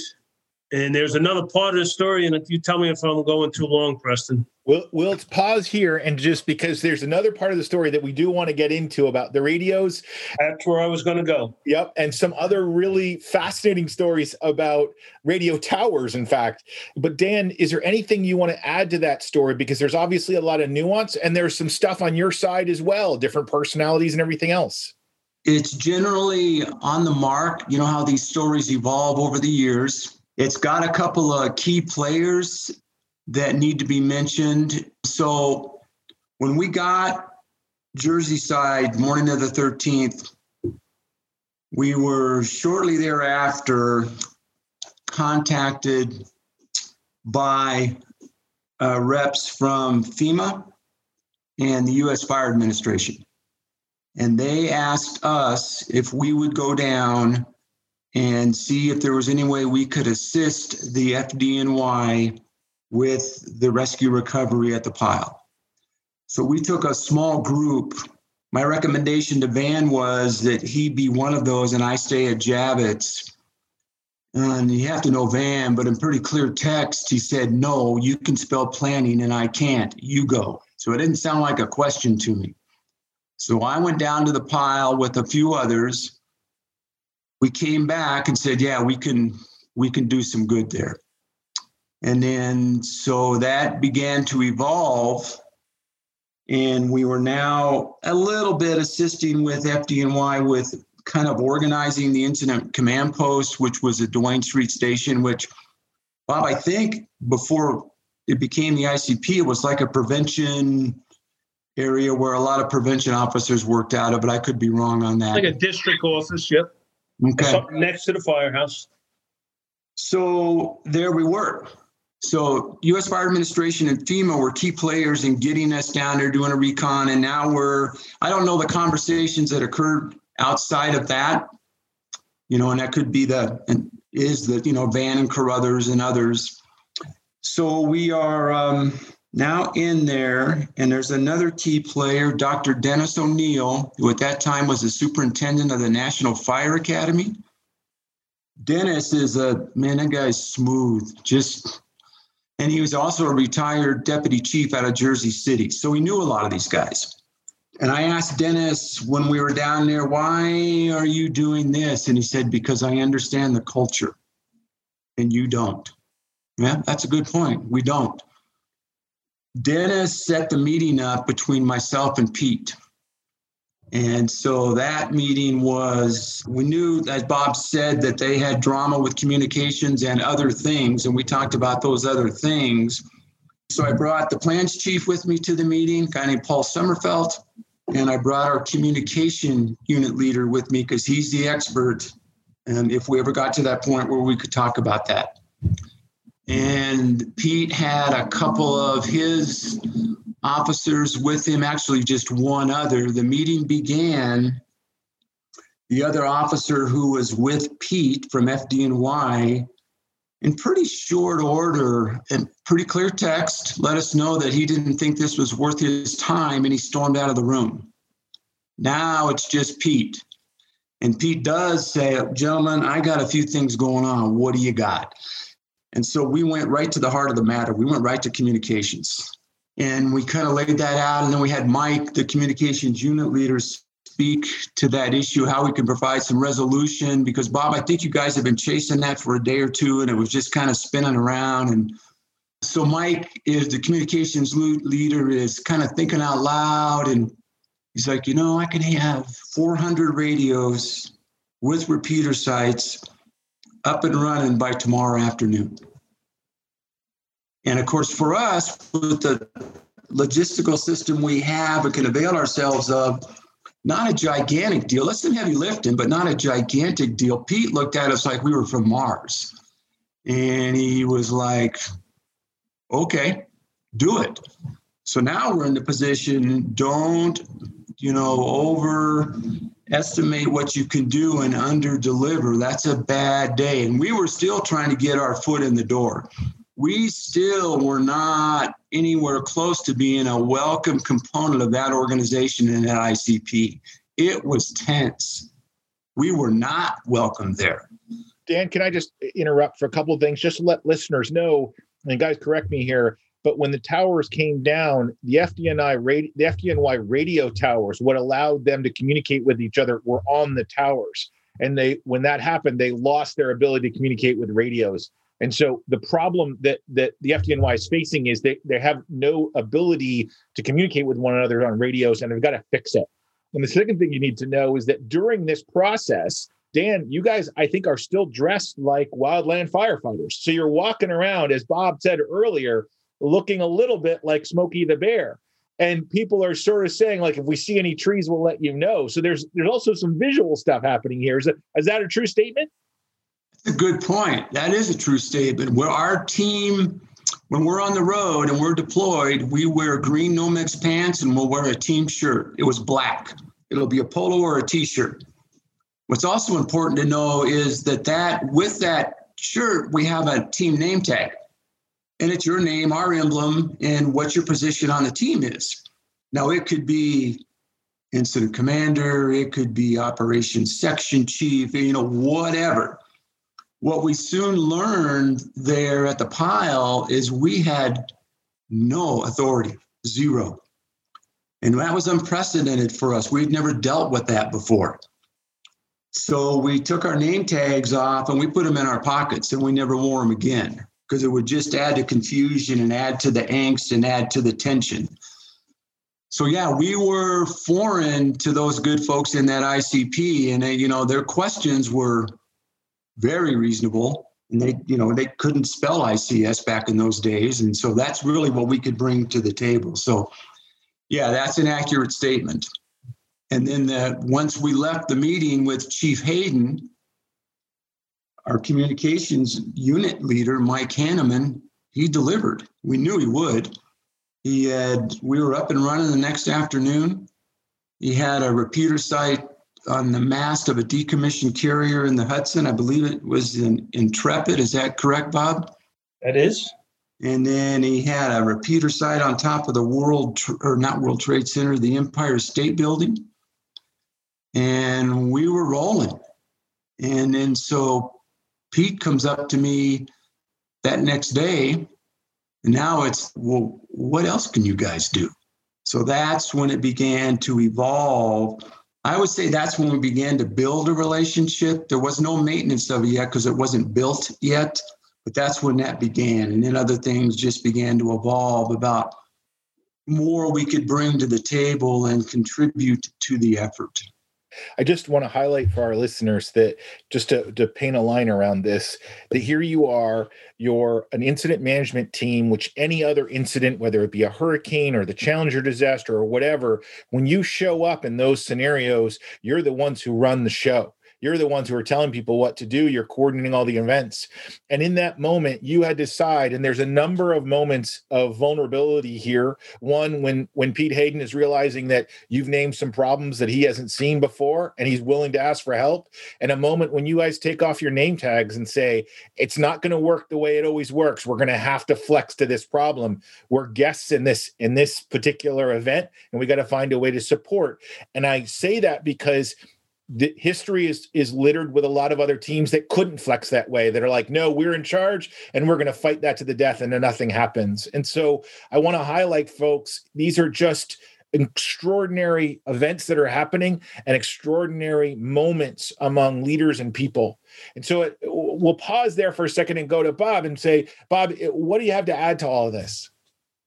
And there's another part of the story, and if you tell me if I'm going too long, Preston. We'll, we'll pause here and just because there's another part of the story that we do want to get into about the radios. That's where I was going to go. Yep. And some other really fascinating stories about radio towers, in fact. But Dan, is there anything you want to add to that story? Because there's obviously a lot of nuance and there's some stuff on your side as well, different personalities and everything else. It's generally on the mark. You know how these stories evolve over the years. It's got a couple of key players that need to be mentioned. So when we got Jersey side morning of the 13th, we were shortly thereafter contacted by uh, reps from FEMA and the U.S. Fire Administration. And they asked us if we would go down and see if there was any way we could assist the FDNY with the rescue recovery at the pile. So we took a small group. My recommendation to Van was that he be one of those and I stay at Javits. And you have to know Van, but in pretty clear text, he said, No, you can spell planning and I can't. You go. So it didn't sound like a question to me. So I went down to the pile with a few others. We came back and said, Yeah, we can we can do some good there. And then so that began to evolve. And we were now a little bit assisting with FDNY with kind of organizing the incident command post, which was at Duane Street Station, which, Bob, I think before it became the ICP, it was like a prevention area where a lot of prevention officers worked out of, but I could be wrong on that. Like a district office, yep. Okay. Next to the firehouse. So there we were. So U.S. Fire Administration and FEMA were key players in getting us down there doing a recon, and now we're I don't know the conversations that occurred outside of that, you know, and that could be the and is the you know Van and Cruthers and others. So we are um, now in there, and there's another key player, Dr. Denis Onieal, who at that time was the superintendent of the National Fire Academy. Dennis is a man, that guy's smooth, just and he was also a retired deputy chief out of Jersey City. So he knew a lot of these guys. And I asked Dennis when we were down there, why are you doing this? And he said, because I understand the culture and you don't. Yeah, that's a good point. We don't. Dennis set the meeting up between myself and Pete. And so that meeting was, we knew, as Bob said, that they had drama with communications and other things. And we talked about those other things. So I brought the plans chief with me to the meeting, a guy named Paul Sommerfeld. And I brought our communication unit leader with me because he's the expert. And if we ever got to that point where we could talk about that. And Pete had a couple of his officers with him, actually, just one other. The meeting began. The other officer who was with Pete from FDNY, in pretty short order and pretty clear text, let us know that he didn't think this was worth his time and he stormed out of the room. Now it's just Pete. And Pete does say, Gentlemen, I got a few things going on. What do you got? And so we went right to the heart of the matter. We went right to communications. And we kind of laid that out. And then we had Mike, the communications unit leader, speak to that issue, how we can provide some resolution. Because, Bob, I think you guys have been chasing that for a day or two, and it was just kind of spinning around. And so, Mike is the communications leader, is kind of thinking out loud. And he's like, you know, I can have 400 radios with repeater sites up and running by tomorrow afternoon. And of course, for us, with the logistical system we have and can avail ourselves of, not a gigantic deal. Let's some heavy lifting, but not a gigantic deal. Pete looked at us like we were from Mars. And he was like, okay, do it. So now we're in the position, don't, you know, overestimate what you can do and under deliver. That's a bad day. And we were still trying to get our foot in the door. we still were not anywhere close to being a welcome component of that organization in that ICP. It was tense. We were not welcome there. Dan, can I just interrupt for a couple of things just let listeners know? And guys, correct me here. But when the towers came down, the FDNI radio, the FDNY radio towers, what allowed them to communicate with each other, were on the towers. And they, when that happened, they lost their ability to communicate with radios. And so the problem that that the FDNY is facing is they, they have no ability to communicate with one another on radios, and they've got to fix it. And the second thing you need to know is that during this process, Dan, you guys, I think, are still dressed like wildland firefighters. So you're walking around, as Bob said earlier, looking a little bit like Smokey the Bear. And people are sort of saying, like, if we see any trees, we'll let you know. So there's there's also some visual stuff happening here. Is that is that a true statement? a good point. That is a true statement. Where our team, when we're on the road and we're deployed, we wear green Nomex pants and we'll wear a team shirt. It was black. It'll be a polo or a t-shirt. What's also important to know is that that with that shirt, we have a team name tag. And it's your name, our emblem, and what your position on the team is. Now, it could be incident commander, it could be operations section chief, you know, whatever. What we soon learned there at the pile is we had no authority, zero. And that was unprecedented for us. We'd never dealt with that before. So we took our name tags off and we put them in our pockets and we never wore them again because it would just add to confusion and add to the angst and add to the tension. So yeah, we were foreign to those good folks in that ICP, and they, you know their questions were very reasonable, and they you know they couldn't spell ICS back in those days, and so that's really what we could bring to the table. So yeah, that's an accurate statement. And then the, once we left the meeting with Chief Hayden, our communications unit leader, Mike Hanneman, he delivered. We knew he would. He had, we were up and running the next afternoon. He had a repeater site on the mast of a decommissioned carrier in the Hudson. I believe it was in Intrepid. Is that correct, Bob? That is. And then he had a repeater site on top of the World, or not World Trade Center, the Empire State Building and we were rolling. And then so Pete comes up to me that next day. And now it's, well, what else can you guys do? So that's when it began to evolve. I would say that's when we began to build a relationship. There was no maintenance of it yet because it wasn't built yet, but that's when that began. And then other things just began to evolve about more we could bring to the table and contribute to the effort. I just want to highlight for our listeners that just to, to paint a line around this, that here you are, you're an incident management team, which any other incident, whether it be a hurricane or the Challenger disaster or whatever, when you show up in those scenarios, you're the ones who run the show. You're the ones who are telling people what to do. You're coordinating all the events. And in that moment, you had to decide, and there's a number of moments of vulnerability here. One, when when Pete Hayden is realizing that you've named some problems that he hasn't seen before and he's willing to ask for help. And a moment when you guys take off your name tags and say, it's not going to work the way it always works. We're going to have to flex to this problem. We're guests in this in this particular event, and we got to find a way to support. And I say that because the history is is littered with a lot of other teams that couldn't flex that way that are like no we're in charge and we're going to fight that to the death and then nothing happens. And so i want to highlight folks these are just extraordinary events that are happening and extraordinary moments among leaders and people. And so it, we'll pause there for a second and go to bob and say bob eh, what do you have to add to all of this?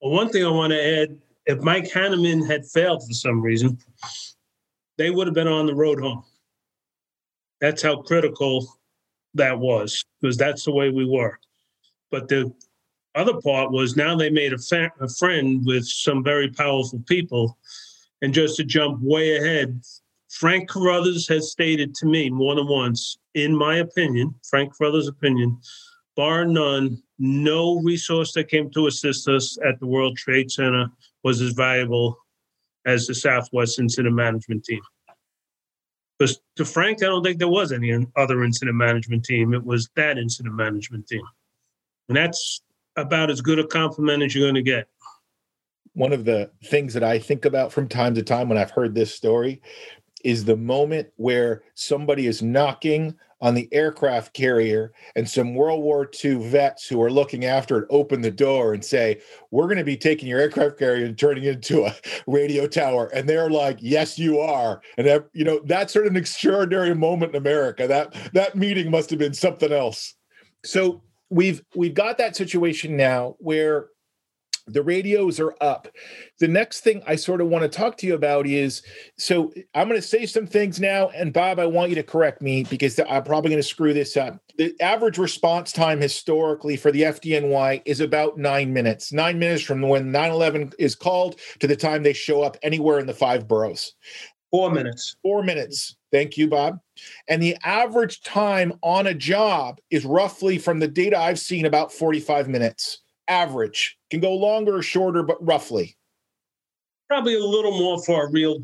Well one thing i want to add if mike hanneman had failed for some reason they would have been on the road home that's how critical that was because that's the way we were. But the other part was now they made a, fa- a friend with some very powerful people. And just to jump way ahead, Frank Cruthers has stated to me more than once, in my opinion, Frank Cruthers' opinion, bar none, no resource that came to assist us at the World Trade Center was as valuable as the Southwest Incident Management Team. Because to Frank, I don't think there was any other incident management team. It was that incident management team. And that's about as good a compliment as you're going to get. One of the things that I think about from time to time when I've heard this story is the moment where somebody is knocking on the aircraft carrier and some World War II vets who are looking after it open the door and say, We're going to be taking your aircraft carrier and turning it into a (laughs) radio tower. And they're like, Yes, you are. And that, you know, that's sort of an extraordinary moment in America. That that meeting must have been something else. So we've we've got that situation now where the radios are up. The next thing I sort of want to talk to you about is so I'm going to say some things now, and Bob, I want you to correct me because I'm probably going to screw this up. The average response time historically for the FDNY is about nine minutes, nine minutes from when 9 11 is called to the time they show up anywhere in the five boroughs. Four minutes. Four minutes. Thank you, Bob. And the average time on a job is roughly, from the data I've seen, about 45 minutes average. Can go longer or shorter but roughly. Probably a little more for a real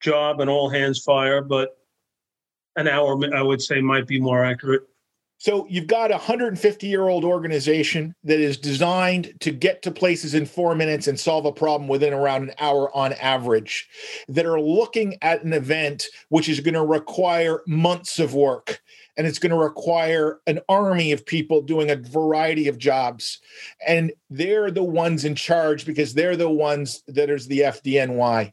job and all hands fire but an hour i would say might be more accurate. So you've got a 150 year old organization that is designed to get to places in four minutes and solve a problem within around an hour on average, that are looking at an event which is going to require months of work and it's going to require an army of people doing a variety of jobs. And they're the ones in charge because they're the ones that is the fdny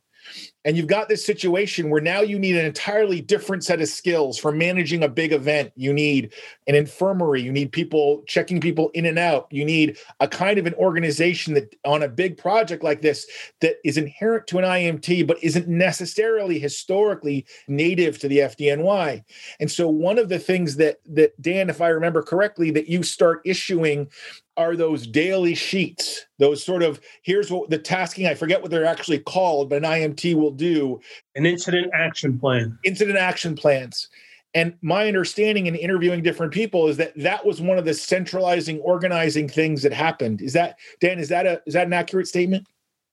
and you've got this situation where now you need an entirely different set of skills for managing a big event. You need an infirmary, you need people checking people in and out. You need a kind of an organization that on a big project like this that is inherent to an IMT but isn't necessarily historically native to the FDNY. And so one of the things that that Dan if I remember correctly that you start issuing are those daily sheets those sort of here's what the tasking i forget what they're actually called but an imt will do an incident action plan. incident action plans. And my understanding in interviewing different people is that that was one of the centralizing organizing things that happened. Is that dan is that a is that an accurate statement?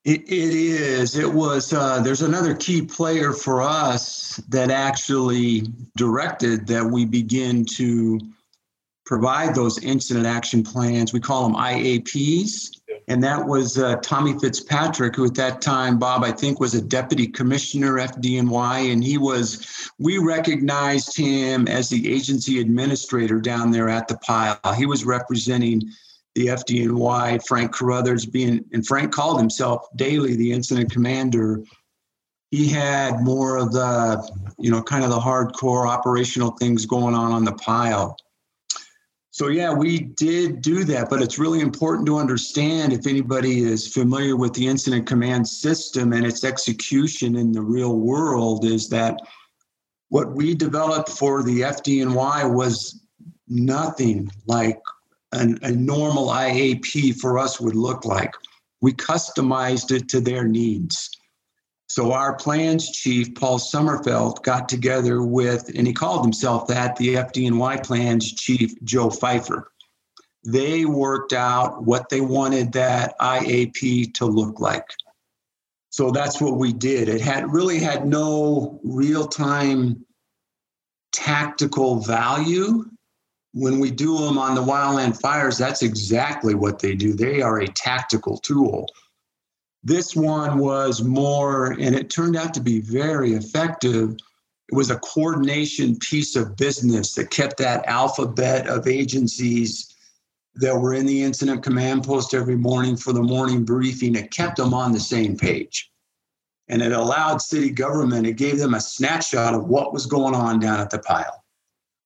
It, it is. It was uh, there's another key player for us that actually directed that we begin to provide those incident action plans. We call them IAPs. And that was uh, Tommy Fitzpatrick, who at that time, Bob, I think, was a deputy commissioner FDNY. And he was, we recognized him as the agency administrator down there at the pile. He was representing the FDNY, Frank Cruthers being, and Frank called himself daily the incident commander. He had more of the, you know, kind of the hardcore operational things going on on the pile. So, yeah, we did do that, but it's really important to understand if anybody is familiar with the incident command system and its execution in the real world, is that what we developed for the FDNY was nothing like an, a normal IAP for us would look like. We customized it to their needs. So our plans chief, Paul Sommerfeld, got together with, and he called himself that, the FDNY plans chief, Joe Pfeifer. They worked out what they wanted that IAP to look like. So that's what we did. It had really had no real-time tactical value. When we do them on the wildland fires, that's exactly what they do. They are a tactical tool this one was more, and it turned out to be very effective. It was a coordination piece of business that kept that alphabet of agencies that were in the incident command post every morning for the morning briefing. It kept them on the same page. And it allowed city government, it gave them a snapshot of what was going on down at the pile.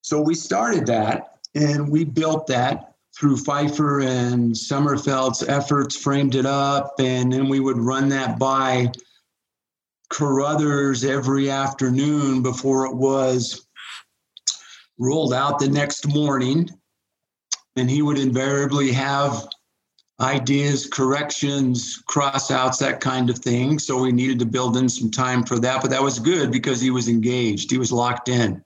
So we started that and we built that through Pfeifer and Sommerfeld's efforts, framed it up, and then we would run that by Cruthers every afternoon before it was rolled out the next morning. And he would invariably have ideas, corrections, crossouts, that kind of thing. So we needed to build in some time for that. But that was good because he was engaged, he was locked in.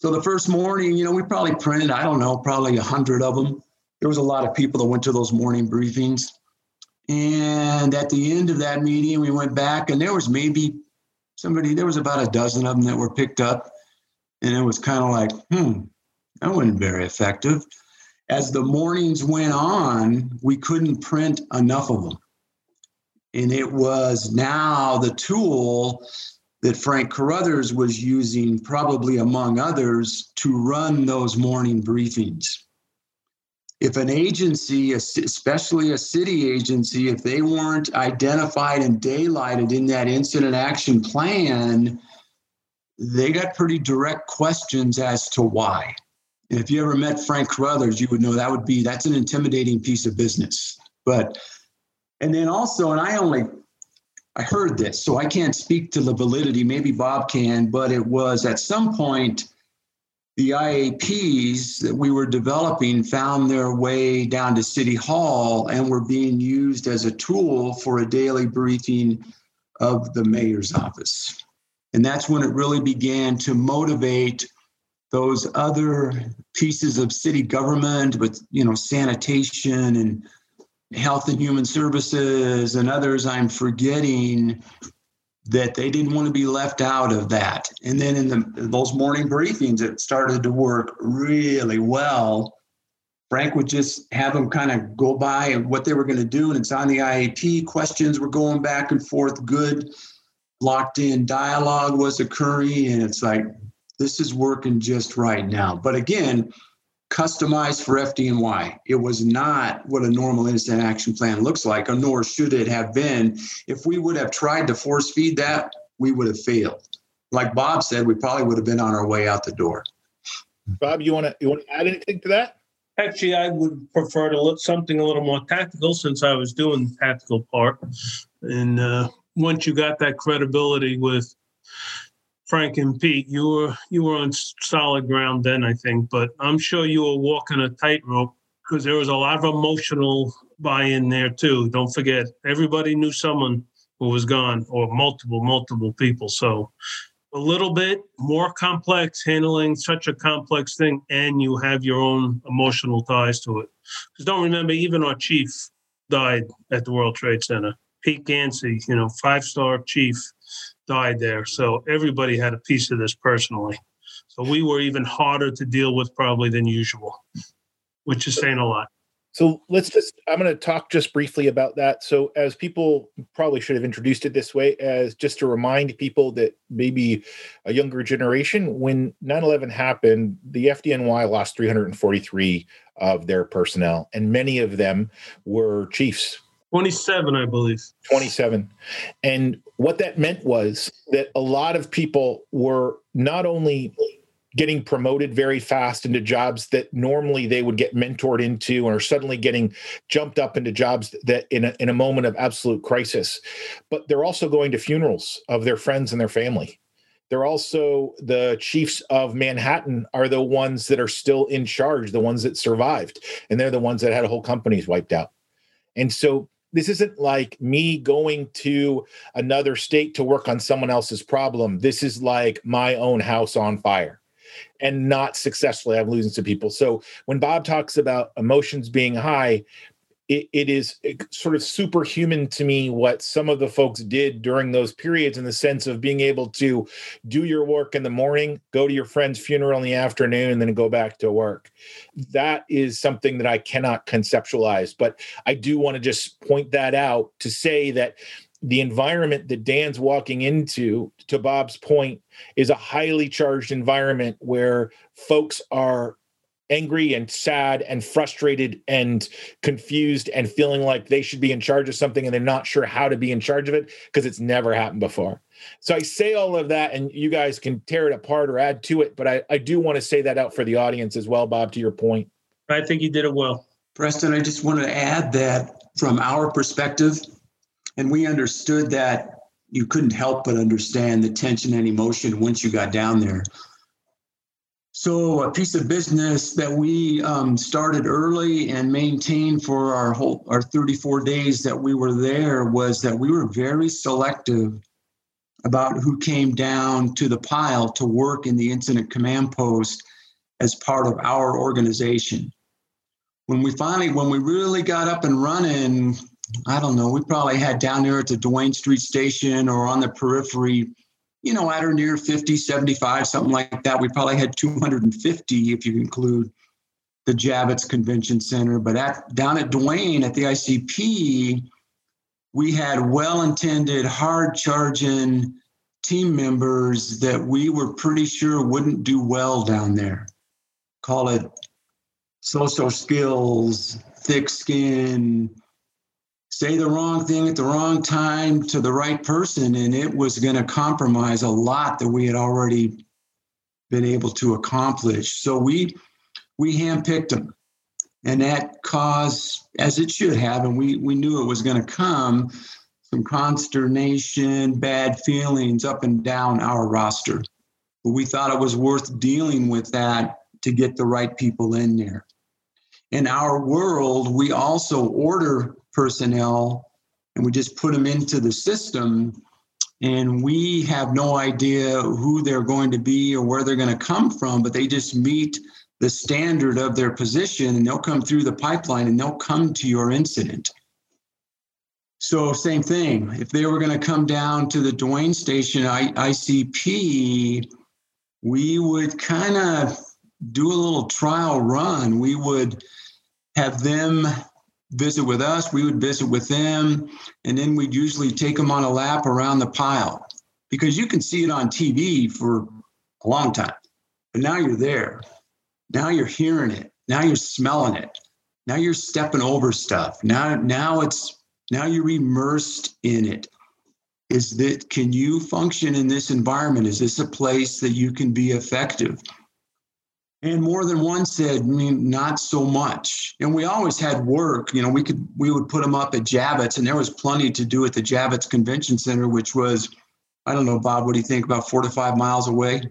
So the first morning, you know, we probably printed, I don't know, probably a hundred of them. There was a lot of people that went to those morning briefings. And at the end of that meeting, we went back and there was maybe somebody, there was about a dozen of them that were picked up. And it was kind of like, hmm, that wasn't very effective. as the mornings went on, we couldn't print enough of them. And it was now the tool that Frank Cruthers was using, probably among others, to run those morning briefings. If an agency, especially a city agency, if they weren't identified and daylighted in that incident action plan, they got pretty direct questions as to why. And if you ever met Frank Cruthers, you would know that would be that's an intimidating piece of business. But and then also, and I only I heard this, so I can't speak to the validity. Maybe Bob can, but it was at some point the IAPs that we were developing found their way down to City Hall and were being used as a tool for a daily briefing of the mayor's office. And that's when it really began to motivate those other pieces of city government with, you know, sanitation and health and human services and others I'm forgetting that they didn't want to be left out of that. And then in the those morning briefings, it started to work really well. Frank would just have them kind of go by and what they were going to do, and it's on the IAP. Questions were going back and forth. Good, locked in dialogue was occurring, and it's like this is working just right now. But again, customized for FDNY. It was not what a normal incident action plan looks like, nor should it have been. If we would have tried to force feed that, we would have failed. Like Bob said, we probably would have been on our way out the door. Bob, you want to you want to add anything to that? Actually, I would prefer to look something a little more tactical since I was doing the tactical part. And uh, once you got that credibility with Frank and Pete, you were you were on solid ground then, I think. But I'm sure you were walking a tightrope because there was a lot of emotional buy-in there too. Don't forget, everybody knew someone who was gone, or multiple, multiple people. So a little bit more complex handling such a complex thing, and you have your own emotional ties to it. Because don't remember, even our chief died at the World Trade Center. Pete Ganci, you know, five-star chief died there. So everybody had a piece of this personally. So we were even harder to deal with probably than usual, which is saying a lot. So let's just, I'm going to talk just briefly about that. So, as people probably should have introduced it this way, as just to remind people that maybe a younger generation, when 9 11 happened, the FDNY lost 343 of their personnel, and many of them were chiefs 27, I believe. 27. And what that meant was that a lot of people were not only getting promoted very fast into jobs that normally they would get mentored into or suddenly getting jumped up into jobs that in a, in a moment of absolute crisis but they're also going to funerals of their friends and their family they're also the chiefs of manhattan are the ones that are still in charge the ones that survived and they're the ones that had whole companies wiped out and so this isn't like me going to another state to work on someone else's problem. This is like my own house on fire and not successfully. I'm losing some people. So when Bob talks about emotions being high, it, it is eh, sort of superhuman to me what some of the folks did during those periods in the sense of being able to do your work in the morning, go to your friend's funeral in the afternoon, and then go back to work. That is something that I cannot conceptualize. But I do want to just point that out to say that the environment that Dan's walking into, to Bob's point, is a highly charged environment where folks are angry and sad and frustrated and confused and feeling like they should be in charge of something and they're not sure how to be in charge of it because it's never happened before. So I say all of that and you guys can tear it apart or add to it, but I, I do want to say that out for the audience as well, Bob, to your point. I think you did it well. Preston, I just want to add that from our perspective, and we understood that you couldn't help but understand the tension and emotion once you got down there. So a piece of business that we um, started early and maintained for our whole our 34 days that we were there was that we were very selective about who came down to the pile to work in the incident command post as part of our organization. When we finally, when we really got up and running, I don't know, we probably had down there at the Duane Street station or on the periphery you know, at or near 50, 75, something like that. We probably had 250 if you include the Javits Convention Center. But at, down at Duane at the ICP, we had well intended, hard charging team members that we were pretty sure wouldn't do well down there. Call it social skills, thick skin, say the wrong thing at the wrong time to the right person, and it was going to compromise a lot that we had already been able to accomplish. So we we handpicked them, and that caused, as it should have, and we we knew it was going to come, some consternation, bad feelings up and down our roster. But we thought it was worth dealing with that to get the right people in there. In our world, we also order personnel and we just put them into the system and we have no idea who they're going to be or where they're going to come from but they just meet the standard of their position and they'll come through the pipeline and they'll come to your incident. So same thing. If they were going to come down to the duane station I, icp we would kind of do a little trial run. We would have them visit with us, we would visit with them, and then we'd usually take them on a lap around the pile because you can see it on TV for a long time. But now you're there. Now you're hearing it. Now you're smelling it. Now you're stepping over stuff. Now, now it's now you're immersed in it. Is that can you function in this environment? Is this a place that you can be effective? And more than one said, I mean, not so much. And we always had work. You know, we could we would put them up at Javits, and there was plenty to do at the Javits Convention Center, which was, I don't know, Bob, what do you think? About four to five miles away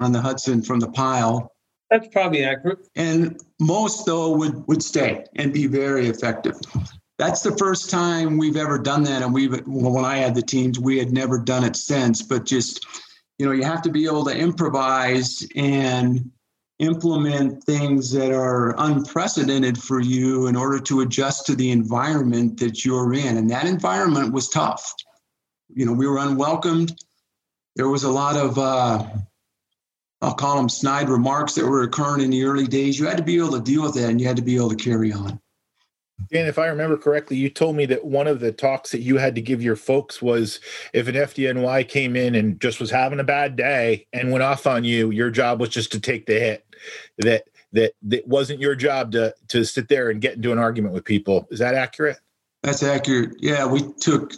on the Hudson from the pile. That's probably accurate. And most though would would stay and be very effective. That's the first time we've ever done that, and we've well, when I had the teams, we had never done it since. But just you know you have to be able to improvise and implement things that are unprecedented for you in order to adjust to the environment that you're in. And that environment was tough. You know we were unwelcomed. There was a lot of uh, i'll call them snide remarks that were occurring in the early days. You had to be able to deal with that and you had to be able to carry on Dan, if I remember correctly, you told me that one of the talks that you had to give your folks was if an FDNY came in and just was having a bad day and went off on you, your job was just to take the hit. That that that wasn't your job to to sit there and get into an argument with people. Is that accurate? That's accurate. Yeah, we took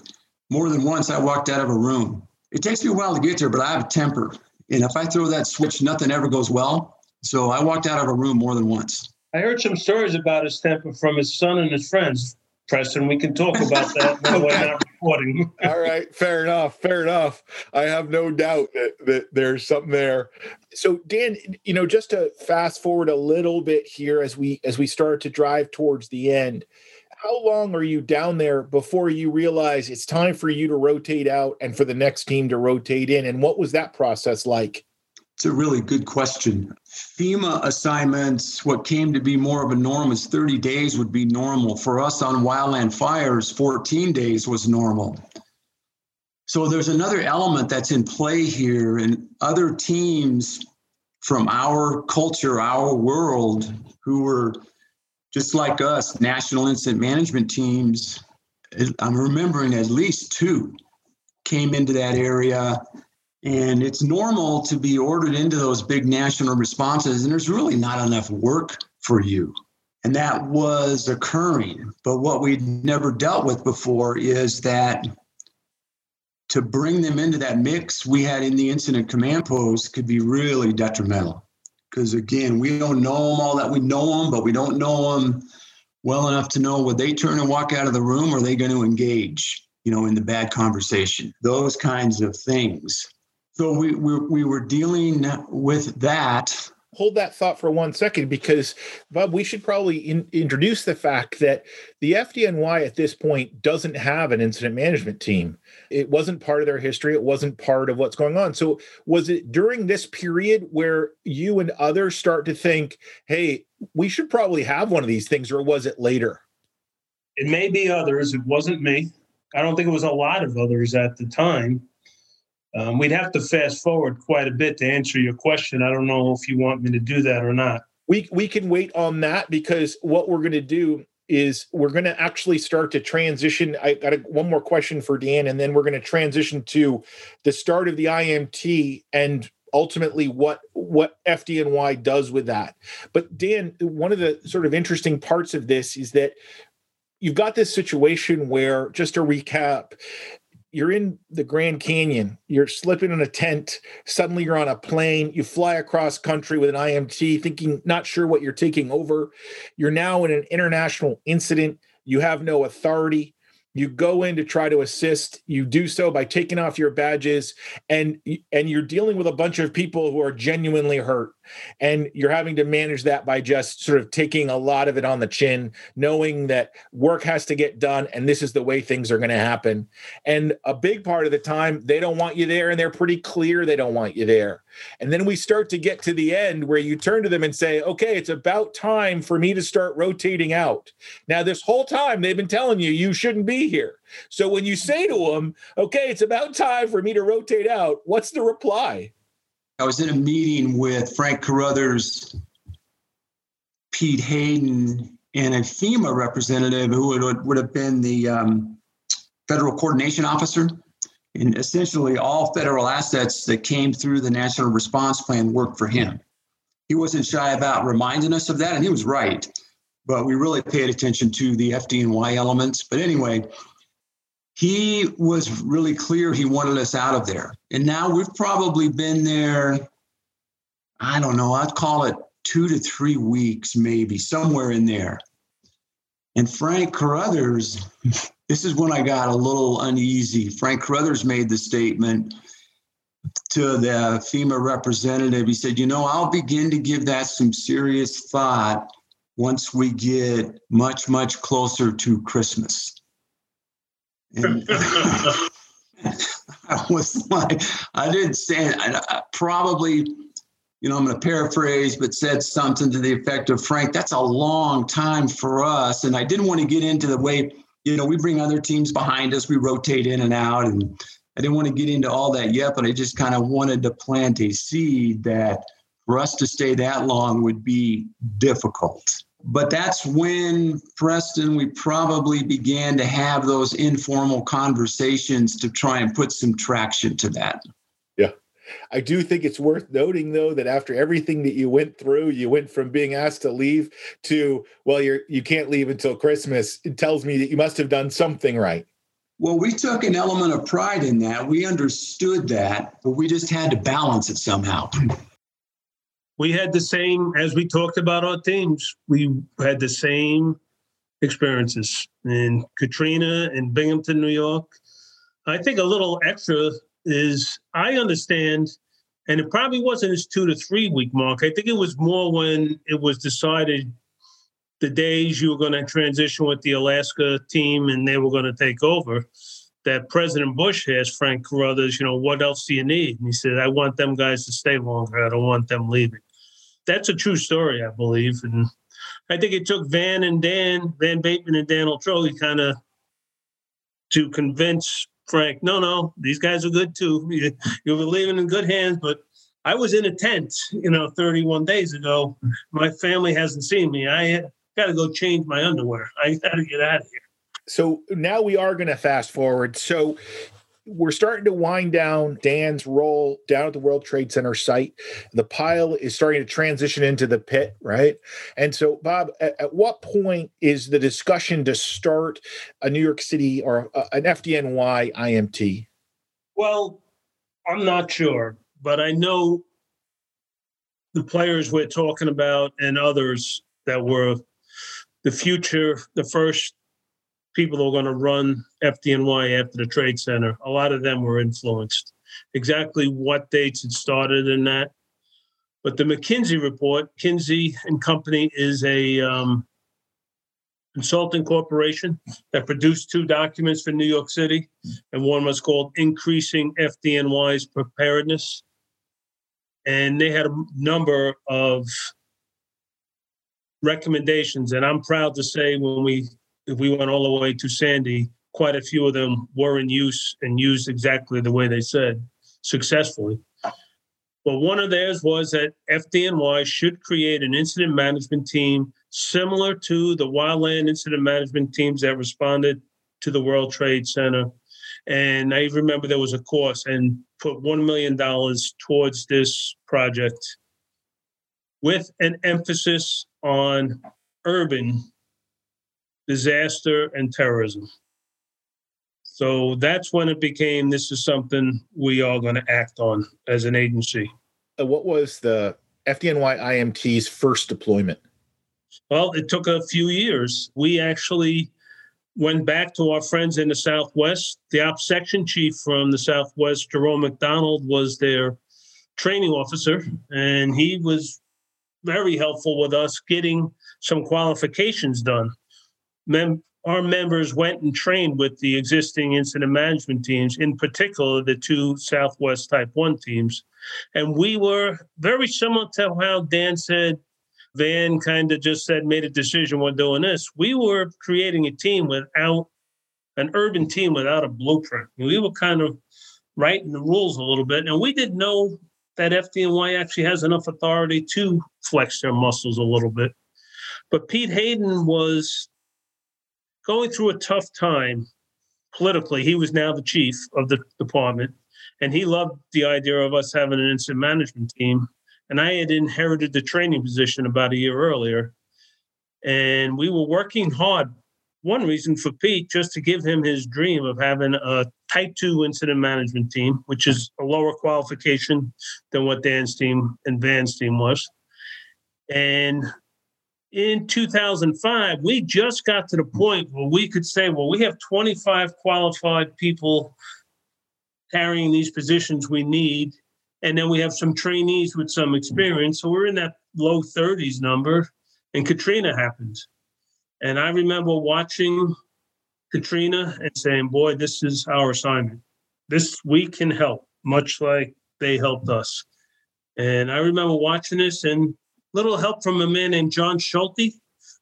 more than once. I walked out of a room. It takes me a while to get there, but I have a temper, and if I throw that switch, nothing ever goes well. So I walked out of a room more than once. I heard some stories about his temper from his son and his friends. Preston, we can talk about that (laughs) when we're not recording. (laughs) All right, fair enough, fair enough. I have no doubt that, that there's something there. So, Dan, you know, just to fast forward a little bit here as we as we start to drive towards the end, how long are you down there before you realize it's time for you to rotate out and for the next team to rotate in? And what was that process like? It's a really good question. FEMA assignments, what came to be more of a norm is 30 days would be normal. For us on wildland fires, 14 days was normal. So there's another element that's in play here, and other teams from our culture, our world, who were just like us, national incident management teams. I'm remembering at least two came into that area and it's normal to be ordered into those big national responses, and there's really not enough work for you. And that was occurring. But what we'd never dealt with before is that to bring them into that mix we had in the incident command post could be really detrimental. Because again, we don't know them all that we know them, but we don't know them well enough to know would they turn and walk out of the room or are they going to engage, you know, in the bad conversation? Those kinds of things. So we, we, we were dealing with that. Hold that thought for one second because, Bob, we should probably in, introduce the fact that the FDNY at this point doesn't have an incident management team. It wasn't part of their history, it wasn't part of what's going on. So, was it during this period where you and others start to think, hey, we should probably have one of these things, or was it later? It may be others. It wasn't me. I don't think it was a lot of others at the time um, we'd have to fast forward quite a bit to answer your question. I don't know if you want me to do that or not. we we can wait on that because what we're going to do is we're going to actually start to transition. I got a, one more question for Dan, and then we're going to transition to the start of the IMT and ultimately what what FDNY does with that. But Dan, one of the sort of interesting parts of this is that you've got this situation where just to recap you're in the Grand Canyon, you're slipping in a tent, suddenly you're on a plane, you fly across country with an IMT, thinking, not sure what you're taking over. You're now in an international incident, you have no authority. You go in to try to assist. You do so by taking off your badges and and you're dealing with a bunch of people who are genuinely hurt and you're having to manage that by just sort of taking a lot of it on the chin knowing that work has to get done and this is the way things are going to happen. And a big part of the time they don't want you there and they're pretty clear they don't want you there. And then we start to get to the end where you turn to them and say okay it's about time for me to start rotating out. Now this whole time they've been telling you you shouldn't be here. So when you say to them okay it's about time for me to rotate out what's the reply I was in a meeting with Frank Cruthers, Pete Hayden, and a FEMA representative who would, would have been the um, federal coordination officer. And essentially, all federal assets that came through the National Response Plan worked for him. He wasn't shy about reminding us of that, and he was right. But we really paid attention to the FDNY elements. But anyway, he was really clear he wanted us out of there. And now we've probably been there, I don't know, I'd call it two to three weeks, maybe somewhere in there. And Frank Cruthers, (laughs) this is when I got a little uneasy. Frank Cruthers made the statement to the FEMA representative. He said, You know, I'll begin to give that some serious thought once we get much, much closer to Christmas. And (laughs) (laughs) I was like, I didn't say, I, I probably, you know, I'm going to paraphrase, but said something to the effect of, Frank, that's a long time for us. And I didn't want to get into the way, you know, we bring other teams behind us, we rotate in and out. And I didn't want to get into all that yet, but I just kind of wanted to plant a seed that for us to stay that long would be difficult but that's when Preston we probably began to have those informal conversations to try and put some traction to that. Yeah. I do think it's worth noting though that after everything that you went through, you went from being asked to leave to well you're you can't leave until Christmas. It tells me that you must have done something right. Well, we took an element of pride in that. We understood that, but we just had to balance it somehow we had the same as we talked about our teams. We had the same experiences in Katrina and Binghamton, New York. I think a little extra is I understand, and it probably wasn't this two to three week mark. I think it was more when it was decided the days you were going to transition with the Alaska team and they were going to take over. That President Bush asked Frank Cruthers, you know, what else do you need? And he said, I want them guys to stay longer. I don't want them leaving that's a true story, I believe. And I think it took Van and Dan, Van Bateman and Dan Oltrogge kind of to convince Frank, no, no, these guys are good too. (laughs) You, you're leaving in good hands. But I was in a tent, you know, 31 days ago. My family hasn't seen me. I got to go change my underwear. I got to get out of here. So now we are going to fast forward. So we're starting to wind down Dan's role down at the World Trade Center site. The pile is starting to transition into the pit, right? And so, Bob, at, at what point is the discussion to start a New York City or a, an FDNY IMT? Well, I'm not sure, but I know the players we're talking about and others that were the future, the first people that were going to run FDNY after the Trade Center, a lot of them were influenced. Exactly what dates had started in that. But the McKinsey report, Kinsey and Company is a um, consulting corporation that produced two documents for New York City, and one was called Increasing FDNY's Preparedness. And they had a number of recommendations. And I'm proud to say when we if we went all the way to Sandy, quite a few of them were in use and used exactly the way they said successfully. But one of theirs was that FDNY should create an incident management team similar to the wildland incident management teams that responded to the World Trade Center. And I remember there was a course and put $1 million towards this project with an emphasis on urban disaster and terrorism. So that's when it became this is something we are going to act on as an agency. What was the FDNY IMT's first deployment? Well, it took a few years. We actually went back to our friends in the Southwest. The ops section chief from the Southwest, Jerome McDonald, was their training officer, and he was very helpful with us getting some qualifications done. Mem- our members went and trained with the existing incident management teams, in particular the two Southwest Type 1 teams. And we were very similar to how Dan said Van kind of just said, made a decision, we're doing this. We were creating a team without an urban team without a blueprint. We were kind of writing the rules a little bit. And we didn't know that FDNY actually has enough authority to flex their muscles a little bit. But Pete Hayden was going through a tough time politically. He was now the chief of the department, and he loved the idea of us having an incident management team and I had inherited the training position about a year earlier. And we were working hard. One reason for Pete, just to give him his dream of having a type two incident management team, which is a lower qualification than what Dan's team and Van's team was. And in 2005, we just got to the point where we could say, well, we have 25 qualified people carrying these positions we need and then we have some trainees with some experience. So we're in that low 30s number, and Katrina happened. And I remember watching Katrina and saying, Boy, this is our assignment. This we can help, much like they helped us. And I remember watching this and little help from a man named John Schulte,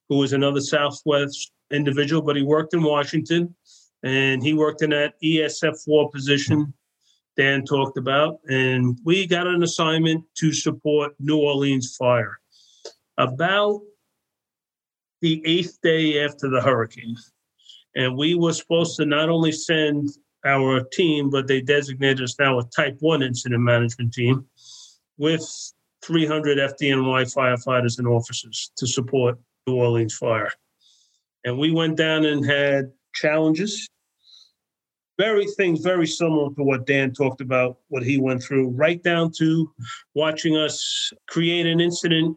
who was another Southwest individual, but he worked in Washington and he worked in that ESF 4 position Dan talked about, and we got an assignment to support New Orleans fire. About the eighth day after the hurricane, and we were supposed to not only send our team, but they designated us now a Type One incident management team with 300 FDNY firefighters and officers to support New Orleans fire. And we went down and had challenges very things very similar to what Dan talked about, what he went through, right down to watching us create an incident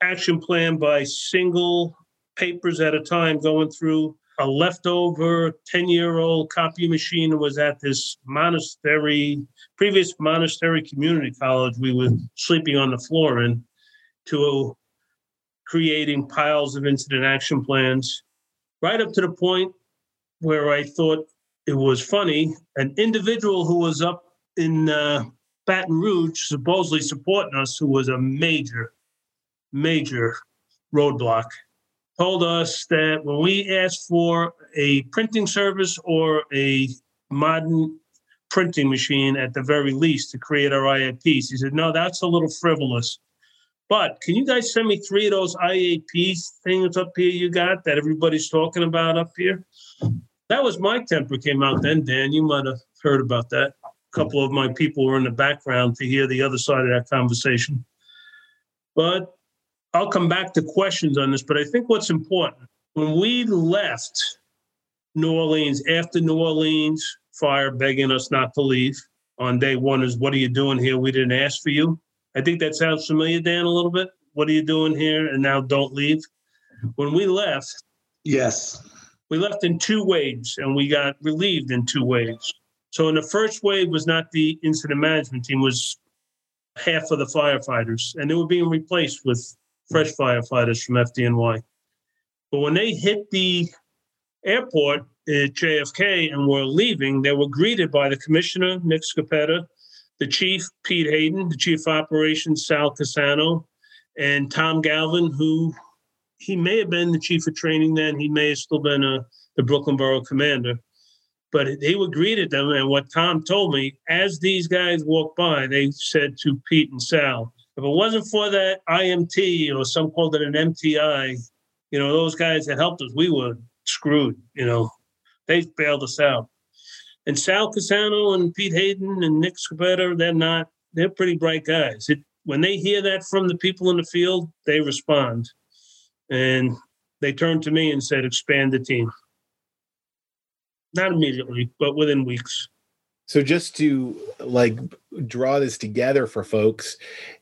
action plan by single papers at a time, going through a leftover 10 year old copy machine was at this monastery, previous monastery community college we were sleeping on the floor in, to creating piles of incident action plans, right up to the point where I thought it was funny. An individual who was up in uh, Baton Rouge, supposedly supporting us, who was a major, major roadblock, told us that when we asked for a printing service or a modern printing machine at the very least to create our IAPs, he said, no, that's a little frivolous. But can you guys send me three of those IAPs things up here you got that everybody's talking about up here? that was my temper came out then, Dan. You might have heard about that. A couple of my people were in the background to hear the other side of that conversation. But I'll come back to questions on this. But I think what's important when we left New Orleans after New Orleans fire begging us not to leave on day one is what are you doing here? We didn't ask for you. I think that sounds familiar, Dan, a little bit. What are you doing here? And now don't leave. When we left, yes, we left in two waves and we got relieved in two waves. So in the first wave was not the incident management team, was half of the firefighters, and they were being replaced with fresh firefighters from FDNY. But when they hit the airport at JFK and were leaving, they were greeted by the commissioner, Nick Scoppetta, the chief, Pete Hayden, the chief of operations, Sal Cassano, and Tom Galvin, who he may have been the chief of training then. He may have still been a, the Brooklyn Borough commander. But they were greeted them, and what Tom told me, as these guys walked by, they said to Pete and Sal, if it wasn't for that IMT or some called it an MTI, you know, those guys that helped us, we were screwed. You know, they bailed us out. And Sal Cassano and Pete Hayden and Nick Scoppetta, they're not, they're pretty bright guys. It, when they hear that from the people in the field, they respond. And they turned to me and said, expand the team. Not immediately, but within weeks. So just to like draw this together for folks,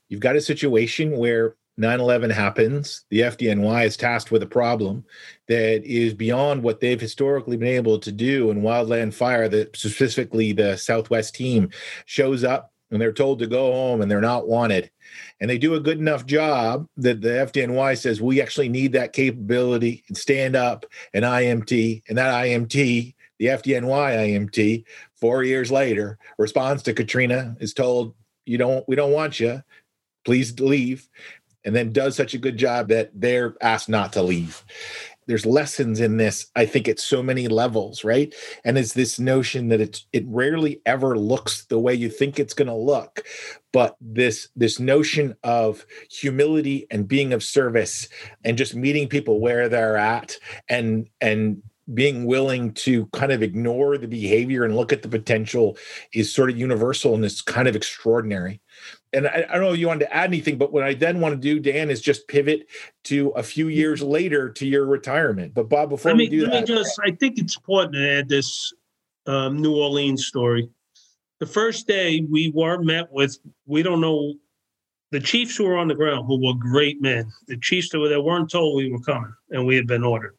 you've got a situation where 9-11 happens the fdny is tasked with a problem that is beyond what they've historically been able to do and wildland fire that specifically the southwest team shows up and they're told to go home and they're not wanted. And they do a good enough job that the fdny says we actually need that capability and stand up an imt and that imt the fdny imt four years later responds to katrina is told you don't we don't want you please leave and then does such a good job that they're asked not to leave. There's lessons in this i think at so many levels right? And it's this notion that it it rarely ever looks the way you think it's going to look but this this notion of humility and being of service and just meeting people where they're at and and being willing to kind of ignore the behavior and look at the potential is sort of universal and it's kind of extraordinary and I, I, don't know if you wanted to add anything, but what I then want to do, Dan, is just pivot to a few years later to your retirement. But Bob, before me, we do let that, me just, I think it's important to add this um, New Orleans story. The first day we were met with, we don't know, the chiefs who were on the ground, who were great men, the chiefs that, were, that weren't told we were coming and we had been ordered.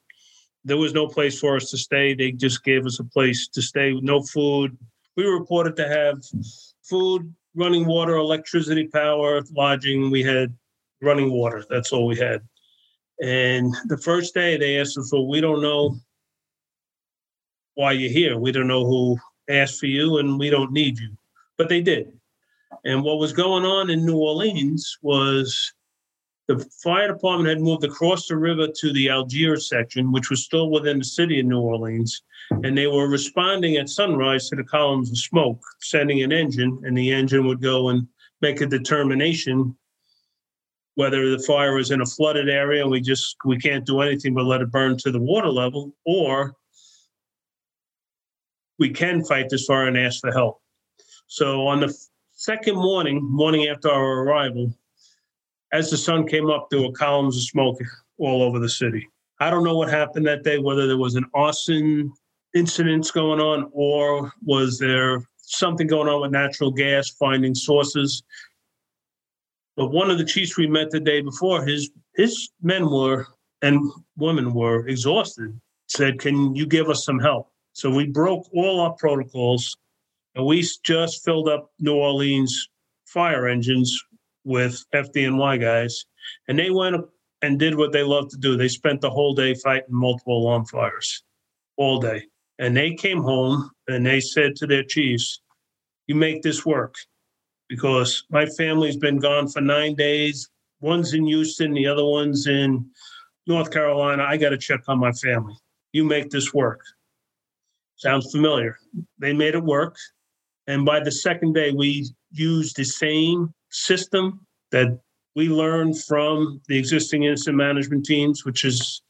There was no place for us to stay. They just gave us a place to stay, no food. We were reported to have food, running water, electricity, power, lodging. We had running water. That's all we had. And the first day they asked us, well, we don't know why you're here. We don't know who asked for you and we don't need you. But they did. And what was going on in New Orleans was the fire department had moved across the river to the Algiers section, which was still within the city of New Orleans. And they were responding at sunrise to the columns of smoke, sending an engine, and the engine would go and make a determination whether the fire was in a flooded area and we just we can't do anything but let it burn to the water level, or we can fight this fire and ask for help. So on the second morning, morning after our arrival, as the sun came up, there were columns of smoke all over the city. I don't know what happened that day, whether there was an arson incidents going on or was there something going on with natural gas, finding sources. But one of the chiefs we met the day before, his his men were and women were exhausted. Said, "Can you give us some help?" So we broke all our protocols, and we just filled up New Orleans fire engines with FDNY guys, and they went and did what they love to do. They spent the whole day fighting multiple alarm fires, all day. And they came home and they said to their chiefs, "You make this work." Because my family's been gone for nine days. One's in Houston, the other one's in North Carolina. I got to check on my family. You make this work. Sounds familiar. They made it work. And by the second day, we used the same system that we learned from the existing incident management teams, which is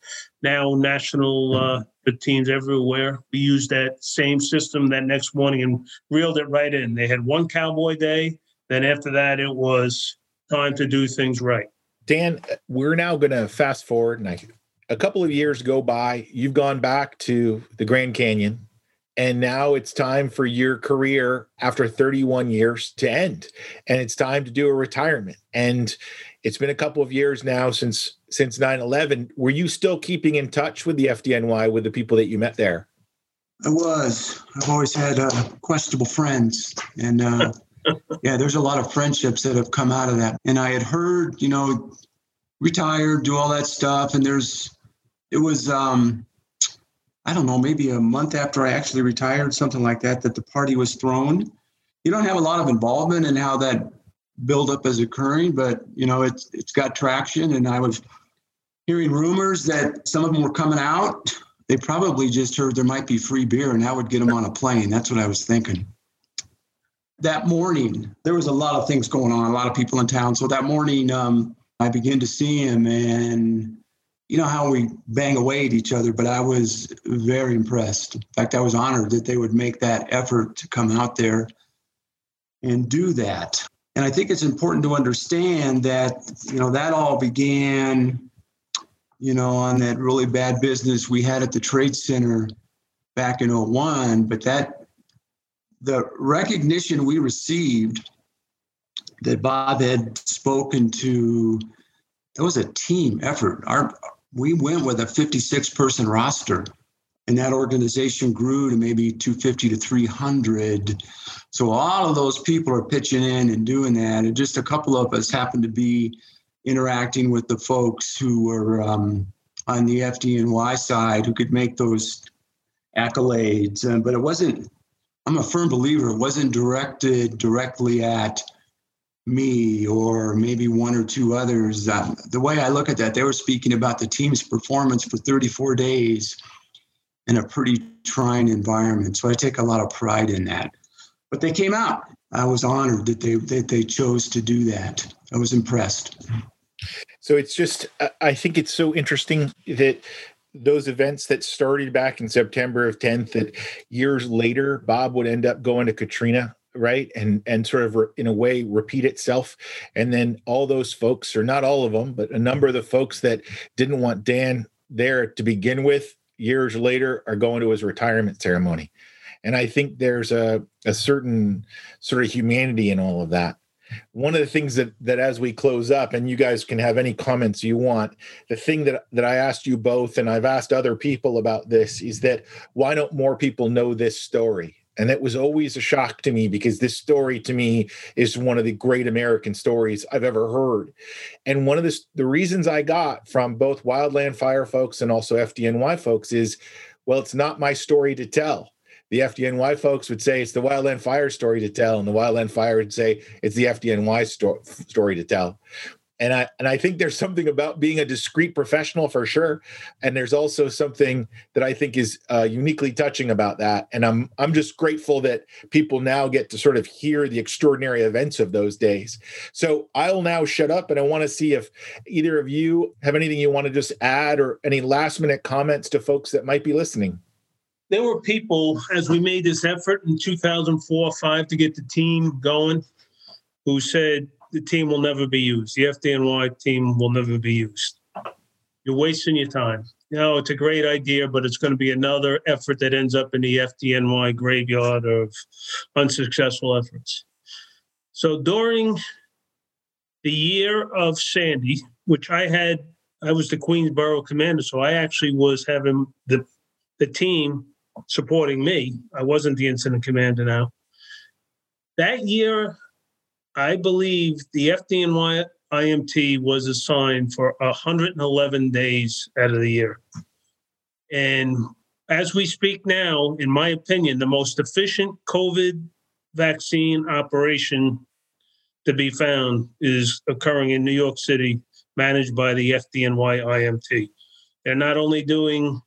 now national uh, teams everywhere. We used that same system that next morning and reeled it right in. They had one cowboy day. Then after that, it was time to do things right. Dan, we're now going to fast forward, and I, a couple of years go by. You've gone back to the Grand Canyon and now it's time for your career after 31 years to end and it's time to do a retirement and it's been a couple of years now since since 9-11 were you still keeping in touch with the fdny with the people that you met there? I was. I've always had uh, questionable friends. And uh, (laughs) yeah there's a lot of friendships that have come out of that. And i had heard you know retire do all that stuff. And there's it was um I don't know, maybe a month after I actually retired, something like that, that the party was thrown. You don't have a lot of involvement in how that buildup is occurring, but you know, it's it's got traction. And I was hearing rumors that some of them were coming out they probably just heard there might be free beer and that would get them on a plane. That's what I was thinking. That morning, there was a lot of things going on, a lot of people in town. So that morning, um, I began to see him, and you know how we bang away at each other, but I was very impressed. In fact, I was honored that they would make that effort to come out there and do that. And I think it's important to understand that, you know, that all began you know, on that really bad business we had at the Trade Center back in 01. But that, the recognition we received that Bob had spoken to, it was a team effort. Our, we went with a 56 person roster and that organization grew to maybe 250 to 300 so all of those people are pitching in and doing that and just a couple of us happened to be interacting with the folks who were um, on the FDNY side who could make those accolades. Uh, but it wasn't, I'm a firm believer, it wasn't directed directly at me or maybe one or two others. Um, the way I look at that, they were speaking about the team's performance for 34 days in a pretty trying environment. So I take a lot of pride in that. But they came out. I was honored that they that they chose to do that. I was impressed. So it's just, I think it's so interesting that those events that started back in September of 10th, that years later, Bob would end up going to Katrina right and and sort of re, in a way repeat itself and then all those folks or not all of them but a number of the folks that didn't want dan there to begin with years later are going to his retirement ceremony. And i think there's a a certain sort of humanity in all of that. One of the things that that as we close up and you guys can have any comments you want the thing that that i asked you both and i've asked other people about this is that why don't more people know this story and it was always a shock to me because this story to me is one of the great american stories i've ever heard and one of the, the reasons i got from both wildland fire folks and also fdny folks is well it's not my story to tell the FDNY folks would say it's the Wildland Fire story to tell, and the Wildland Fire would say it's the FDNY sto- story to tell. And I and I think there's something about being a discreet professional for sure, and there's also something that I think is uh, uniquely touching about that. And I'm I'm just grateful that people now get to sort of hear the extraordinary events of those days. So I'll now shut up, and I want to see if either of you have anything you want to just add or any last minute comments to folks that might be listening there were people as we made this effort in 2004 5 to get the team going who said the team will never be used the fdny team will never be used you're wasting your time you know it's a great idea but it's going to be another effort that ends up in the fdny graveyard of unsuccessful efforts so during the year of sandy which i had i was the queensboro commander so i actually was having the the team supporting me. I wasn't the incident commander now. That year, I believe the FDNY IMT was assigned for 111 days out of the year. And as we speak now, in my opinion, the most efficient COVID vaccine operation to be found is occurring in New York City, managed by the FDNY IMT. They're not only doing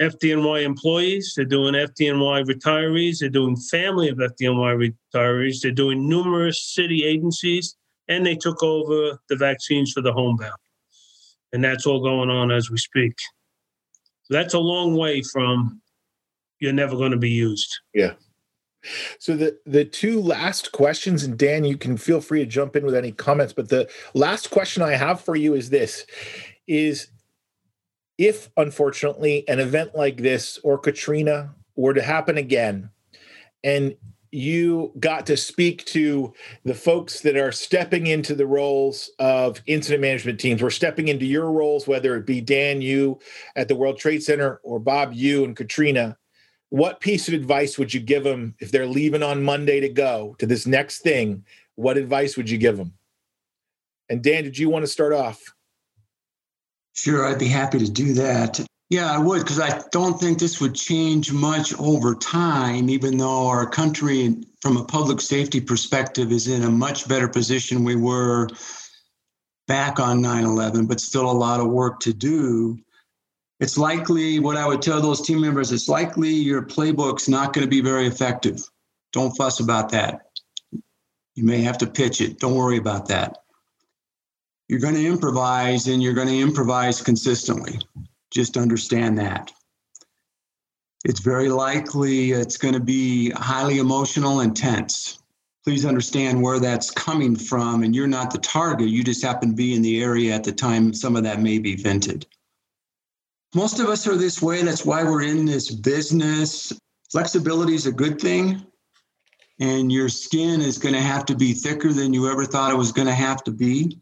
FDNY employees, they're doing FDNY retirees, they're doing family of FDNY retirees, they're doing numerous city agencies, and they took over the vaccines for the homebound. And that's all going on as we speak. So that's a long way from you're never going to be used. Yeah. So the the two last questions, and Dan, you can feel free to jump in with any comments. But the last question I have for you is this: is if unfortunately an event like this or Katrina were to happen again, and you got to speak to the folks that are stepping into the roles of incident management teams. We're stepping into your roles, whether it be Dan, you at the World Trade Center, or Bob, you and Katrina. What piece of advice would you give them if they're leaving on Monday to go to this next thing? What advice would you give them? And Dan, did you want to start off? Sure, I'd be happy to do that. Yeah, I would, because I don't think this would change much over time, even though our country, from a public safety perspective, is in a much better position we were back on 9 11, but still a lot of work to do. it's likely what I would tell those team members it's likely your playbook's not going to be very effective. Don't fuss about that. You may have to pitch it. Don't worry about that. You're going to improvise and you're going to improvise consistently. Just understand that. It's very likely it's going to be highly emotional and tense. Please understand where that's coming from, and you're not the target. You just happen to be in the area at the time some of that may be vented. Most of us are this way. That's why we're in this business. Flexibility is a good thing, and your skin is going to have to be thicker than you ever thought it was going to have to be.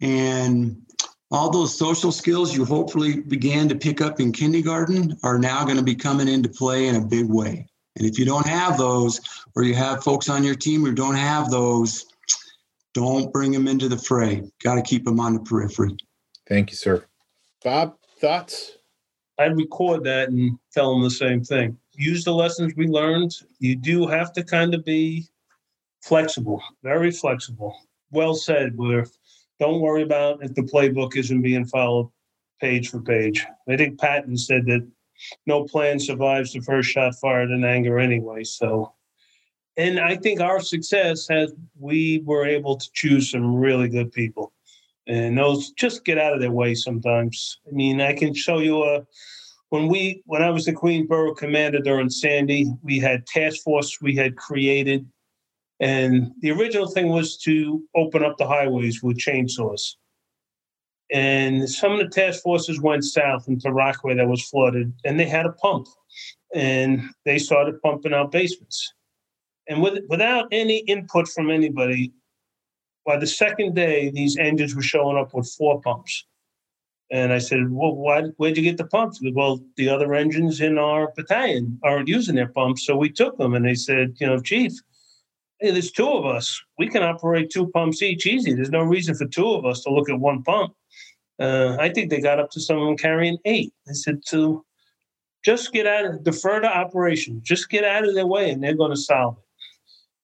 And all those social skills you hopefully began to pick up in kindergarten are now going to be coming into play in a big way. And if you don't have those, or you have folks on your team who don't have those, don't bring them into the fray. Got to keep them on the periphery. Thank you, sir. Bob, thoughts? I'd record that and tell them the same thing. Use the lessons we learned. You do have to kind of be flexible, very flexible. Well said, where don't worry about if the playbook isn't being followed page for page. I think Patton said that no plan survives the first shot fired in anger anyway. So, and I think our success has we were able to choose some really good people, and those just get out of their way sometimes. I mean, I can show you a when we when I was the Queensboro commander during Sandy, we had task force we had created and the original thing was to open up the highways with chainsaws. And some of the task forces went south into Rockaway that was flooded, and they had a pump. And they started pumping out basements. And with, without any input from anybody, by the second day, these engines were showing up with four pumps. And I said, Well, why, where'd you get the pumps? Said, well, the other engines in our battalion aren't using their pumps. So we took them. And they said, You know, Chief, hey, there's two of us. We can operate two pumps each easy. There's no reason for two of us to look at one pump. Uh, I think they got up to some of them carrying eight. I said, to just get out of defer to operation, just get out of their way, and they're going to solve it.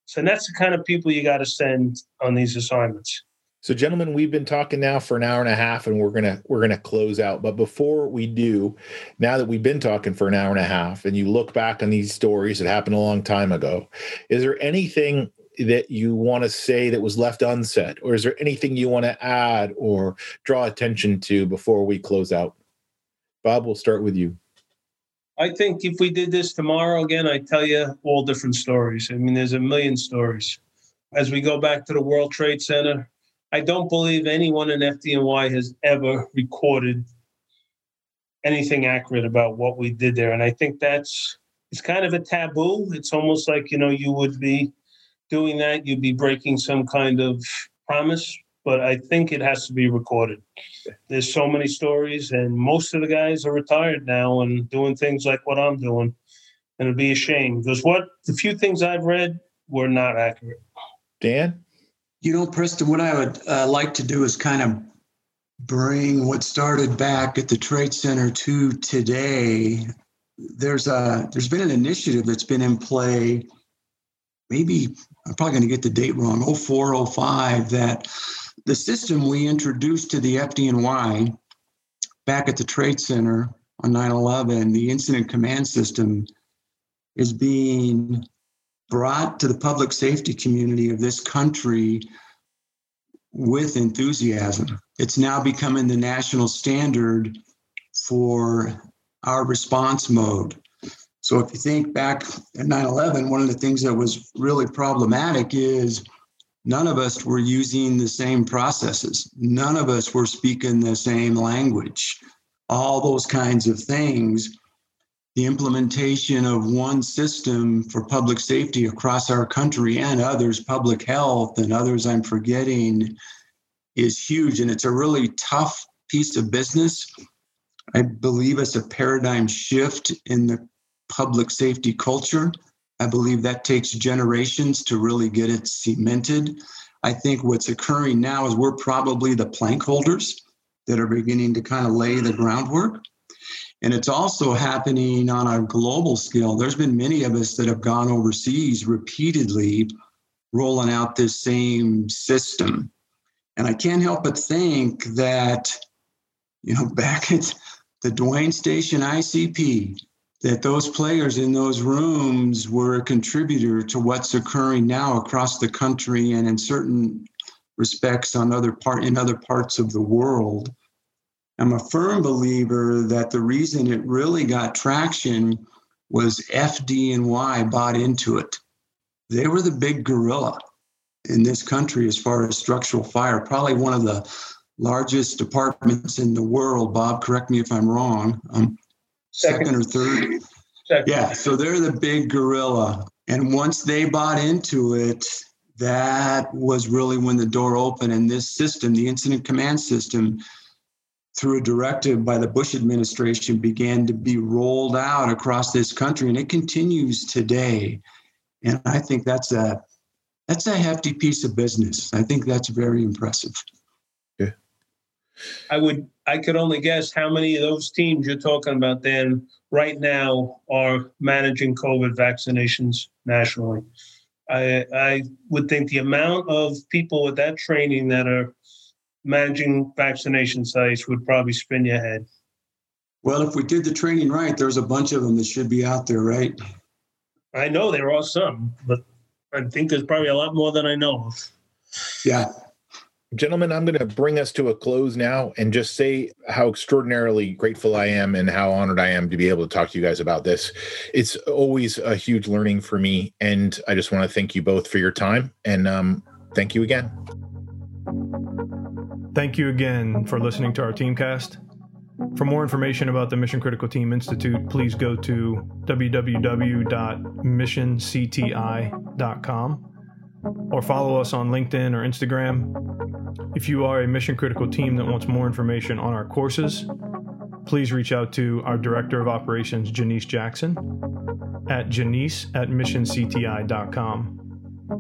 So that's the kind of people you got to send on these assignments. So, gentlemen, we've been talking now for an hour and a half, and we're gonna we're gonna close out. But before we do, now that we've been talking for an hour and a half, and you look back on these stories that happened a long time ago, is there anything that you want to say that was left unsaid, or is there anything you want to add or draw attention to before we close out? Bob, we'll start with you. I think if we did this tomorrow again, I'd tell you all different stories. I mean, there's a million stories. As we go back to the World Trade Center, I don't believe anyone in FDNY has ever recorded anything accurate about what we did there. And I think that's it's kind of a taboo. It's almost like, you know, you would be doing that, you'd be breaking some kind of promise. But I think it has to be recorded. There's so many stories, and most of the guys are retired now and doing things like what I'm doing. And it'd be a shame because what the few things I've read were not accurate. Dan? You know, Preston, what I would uh, like to do is kind of bring what started back at the Trade Center to today. There's a there's been an initiative that's been in play. Maybe I'm probably going to get the date wrong. 04, 05, that the system we introduced to the FDNY back at the Trade Center on 9/11, the incident command system, is being brought to the public safety community of this country with enthusiasm. It's now becoming the national standard for our response mode. So if you think back at 9 11, one of the things that was really problematic is none of us were using the same processes, none of us were speaking the same language, all those kinds of things the implementation of one system for public safety across our country and others, public health and others I'm forgetting, is huge. And it's a really tough piece of business. I believe it's a paradigm shift in the public safety culture. I believe that takes generations to really get it cemented. I think what's occurring now is we're probably the plank holders that are beginning to kind of lay the groundwork. And it's also happening on a global scale. There's been many of us that have gone overseas repeatedly rolling out this same system. And I can't help but think that, you know, (laughs) back at the Duane Station ICP, that those players in those rooms were a contributor to what's occurring now across the country and in certain respects on other part in other parts of the world. I'm a firm believer that the reason it really got traction was FDNY bought into it. They were the big gorilla in this country as far as structural fire, probably one of the largest departments in the world. Bob, correct me if I'm wrong. Um, second. second or third. Second. Yeah, so they're the big gorilla. And once they bought into it, that was really when the door opened. And this system, the incident command system, through a directive by the Bush administration, began to be rolled out across this country, and it continues today. And I think that's a that's a hefty piece of business. I think that's very impressive. Yeah. I would I could only guess how many of those teams you're talking about then right now are managing COVID vaccinations nationally. I I would think the amount of people with that training that are managing vaccination sites would probably spin your head. Well, if we did the training right, there's a bunch of them that should be out there, right? I know there are some, but I think there's probably a lot more than I know of. Yeah. Gentlemen, I'm going to bring us to a close now and just say how extraordinarily grateful I am and how honored I am to be able to talk to you guys about this. It's always a huge learning for me. And I just want to thank you both for your time. And um, thank you again. Thank you again for listening to our Teamcast. For more information about the Mission Critical Team Institute, please go to www.missioncti.com or follow us on LinkedIn or Instagram. If you are a Mission Critical team that wants more information on our courses, please reach out to our Director of Operations, Janese Jackson, at janese at missioncti.com.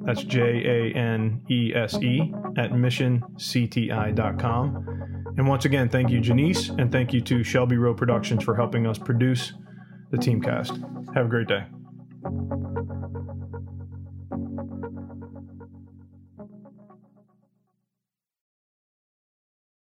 That's J A N E S E at missioncti.com. And once again, thank you, Janese, and thank you to Shelby Rowe Productions for helping us produce the Teamcast. Have a great day.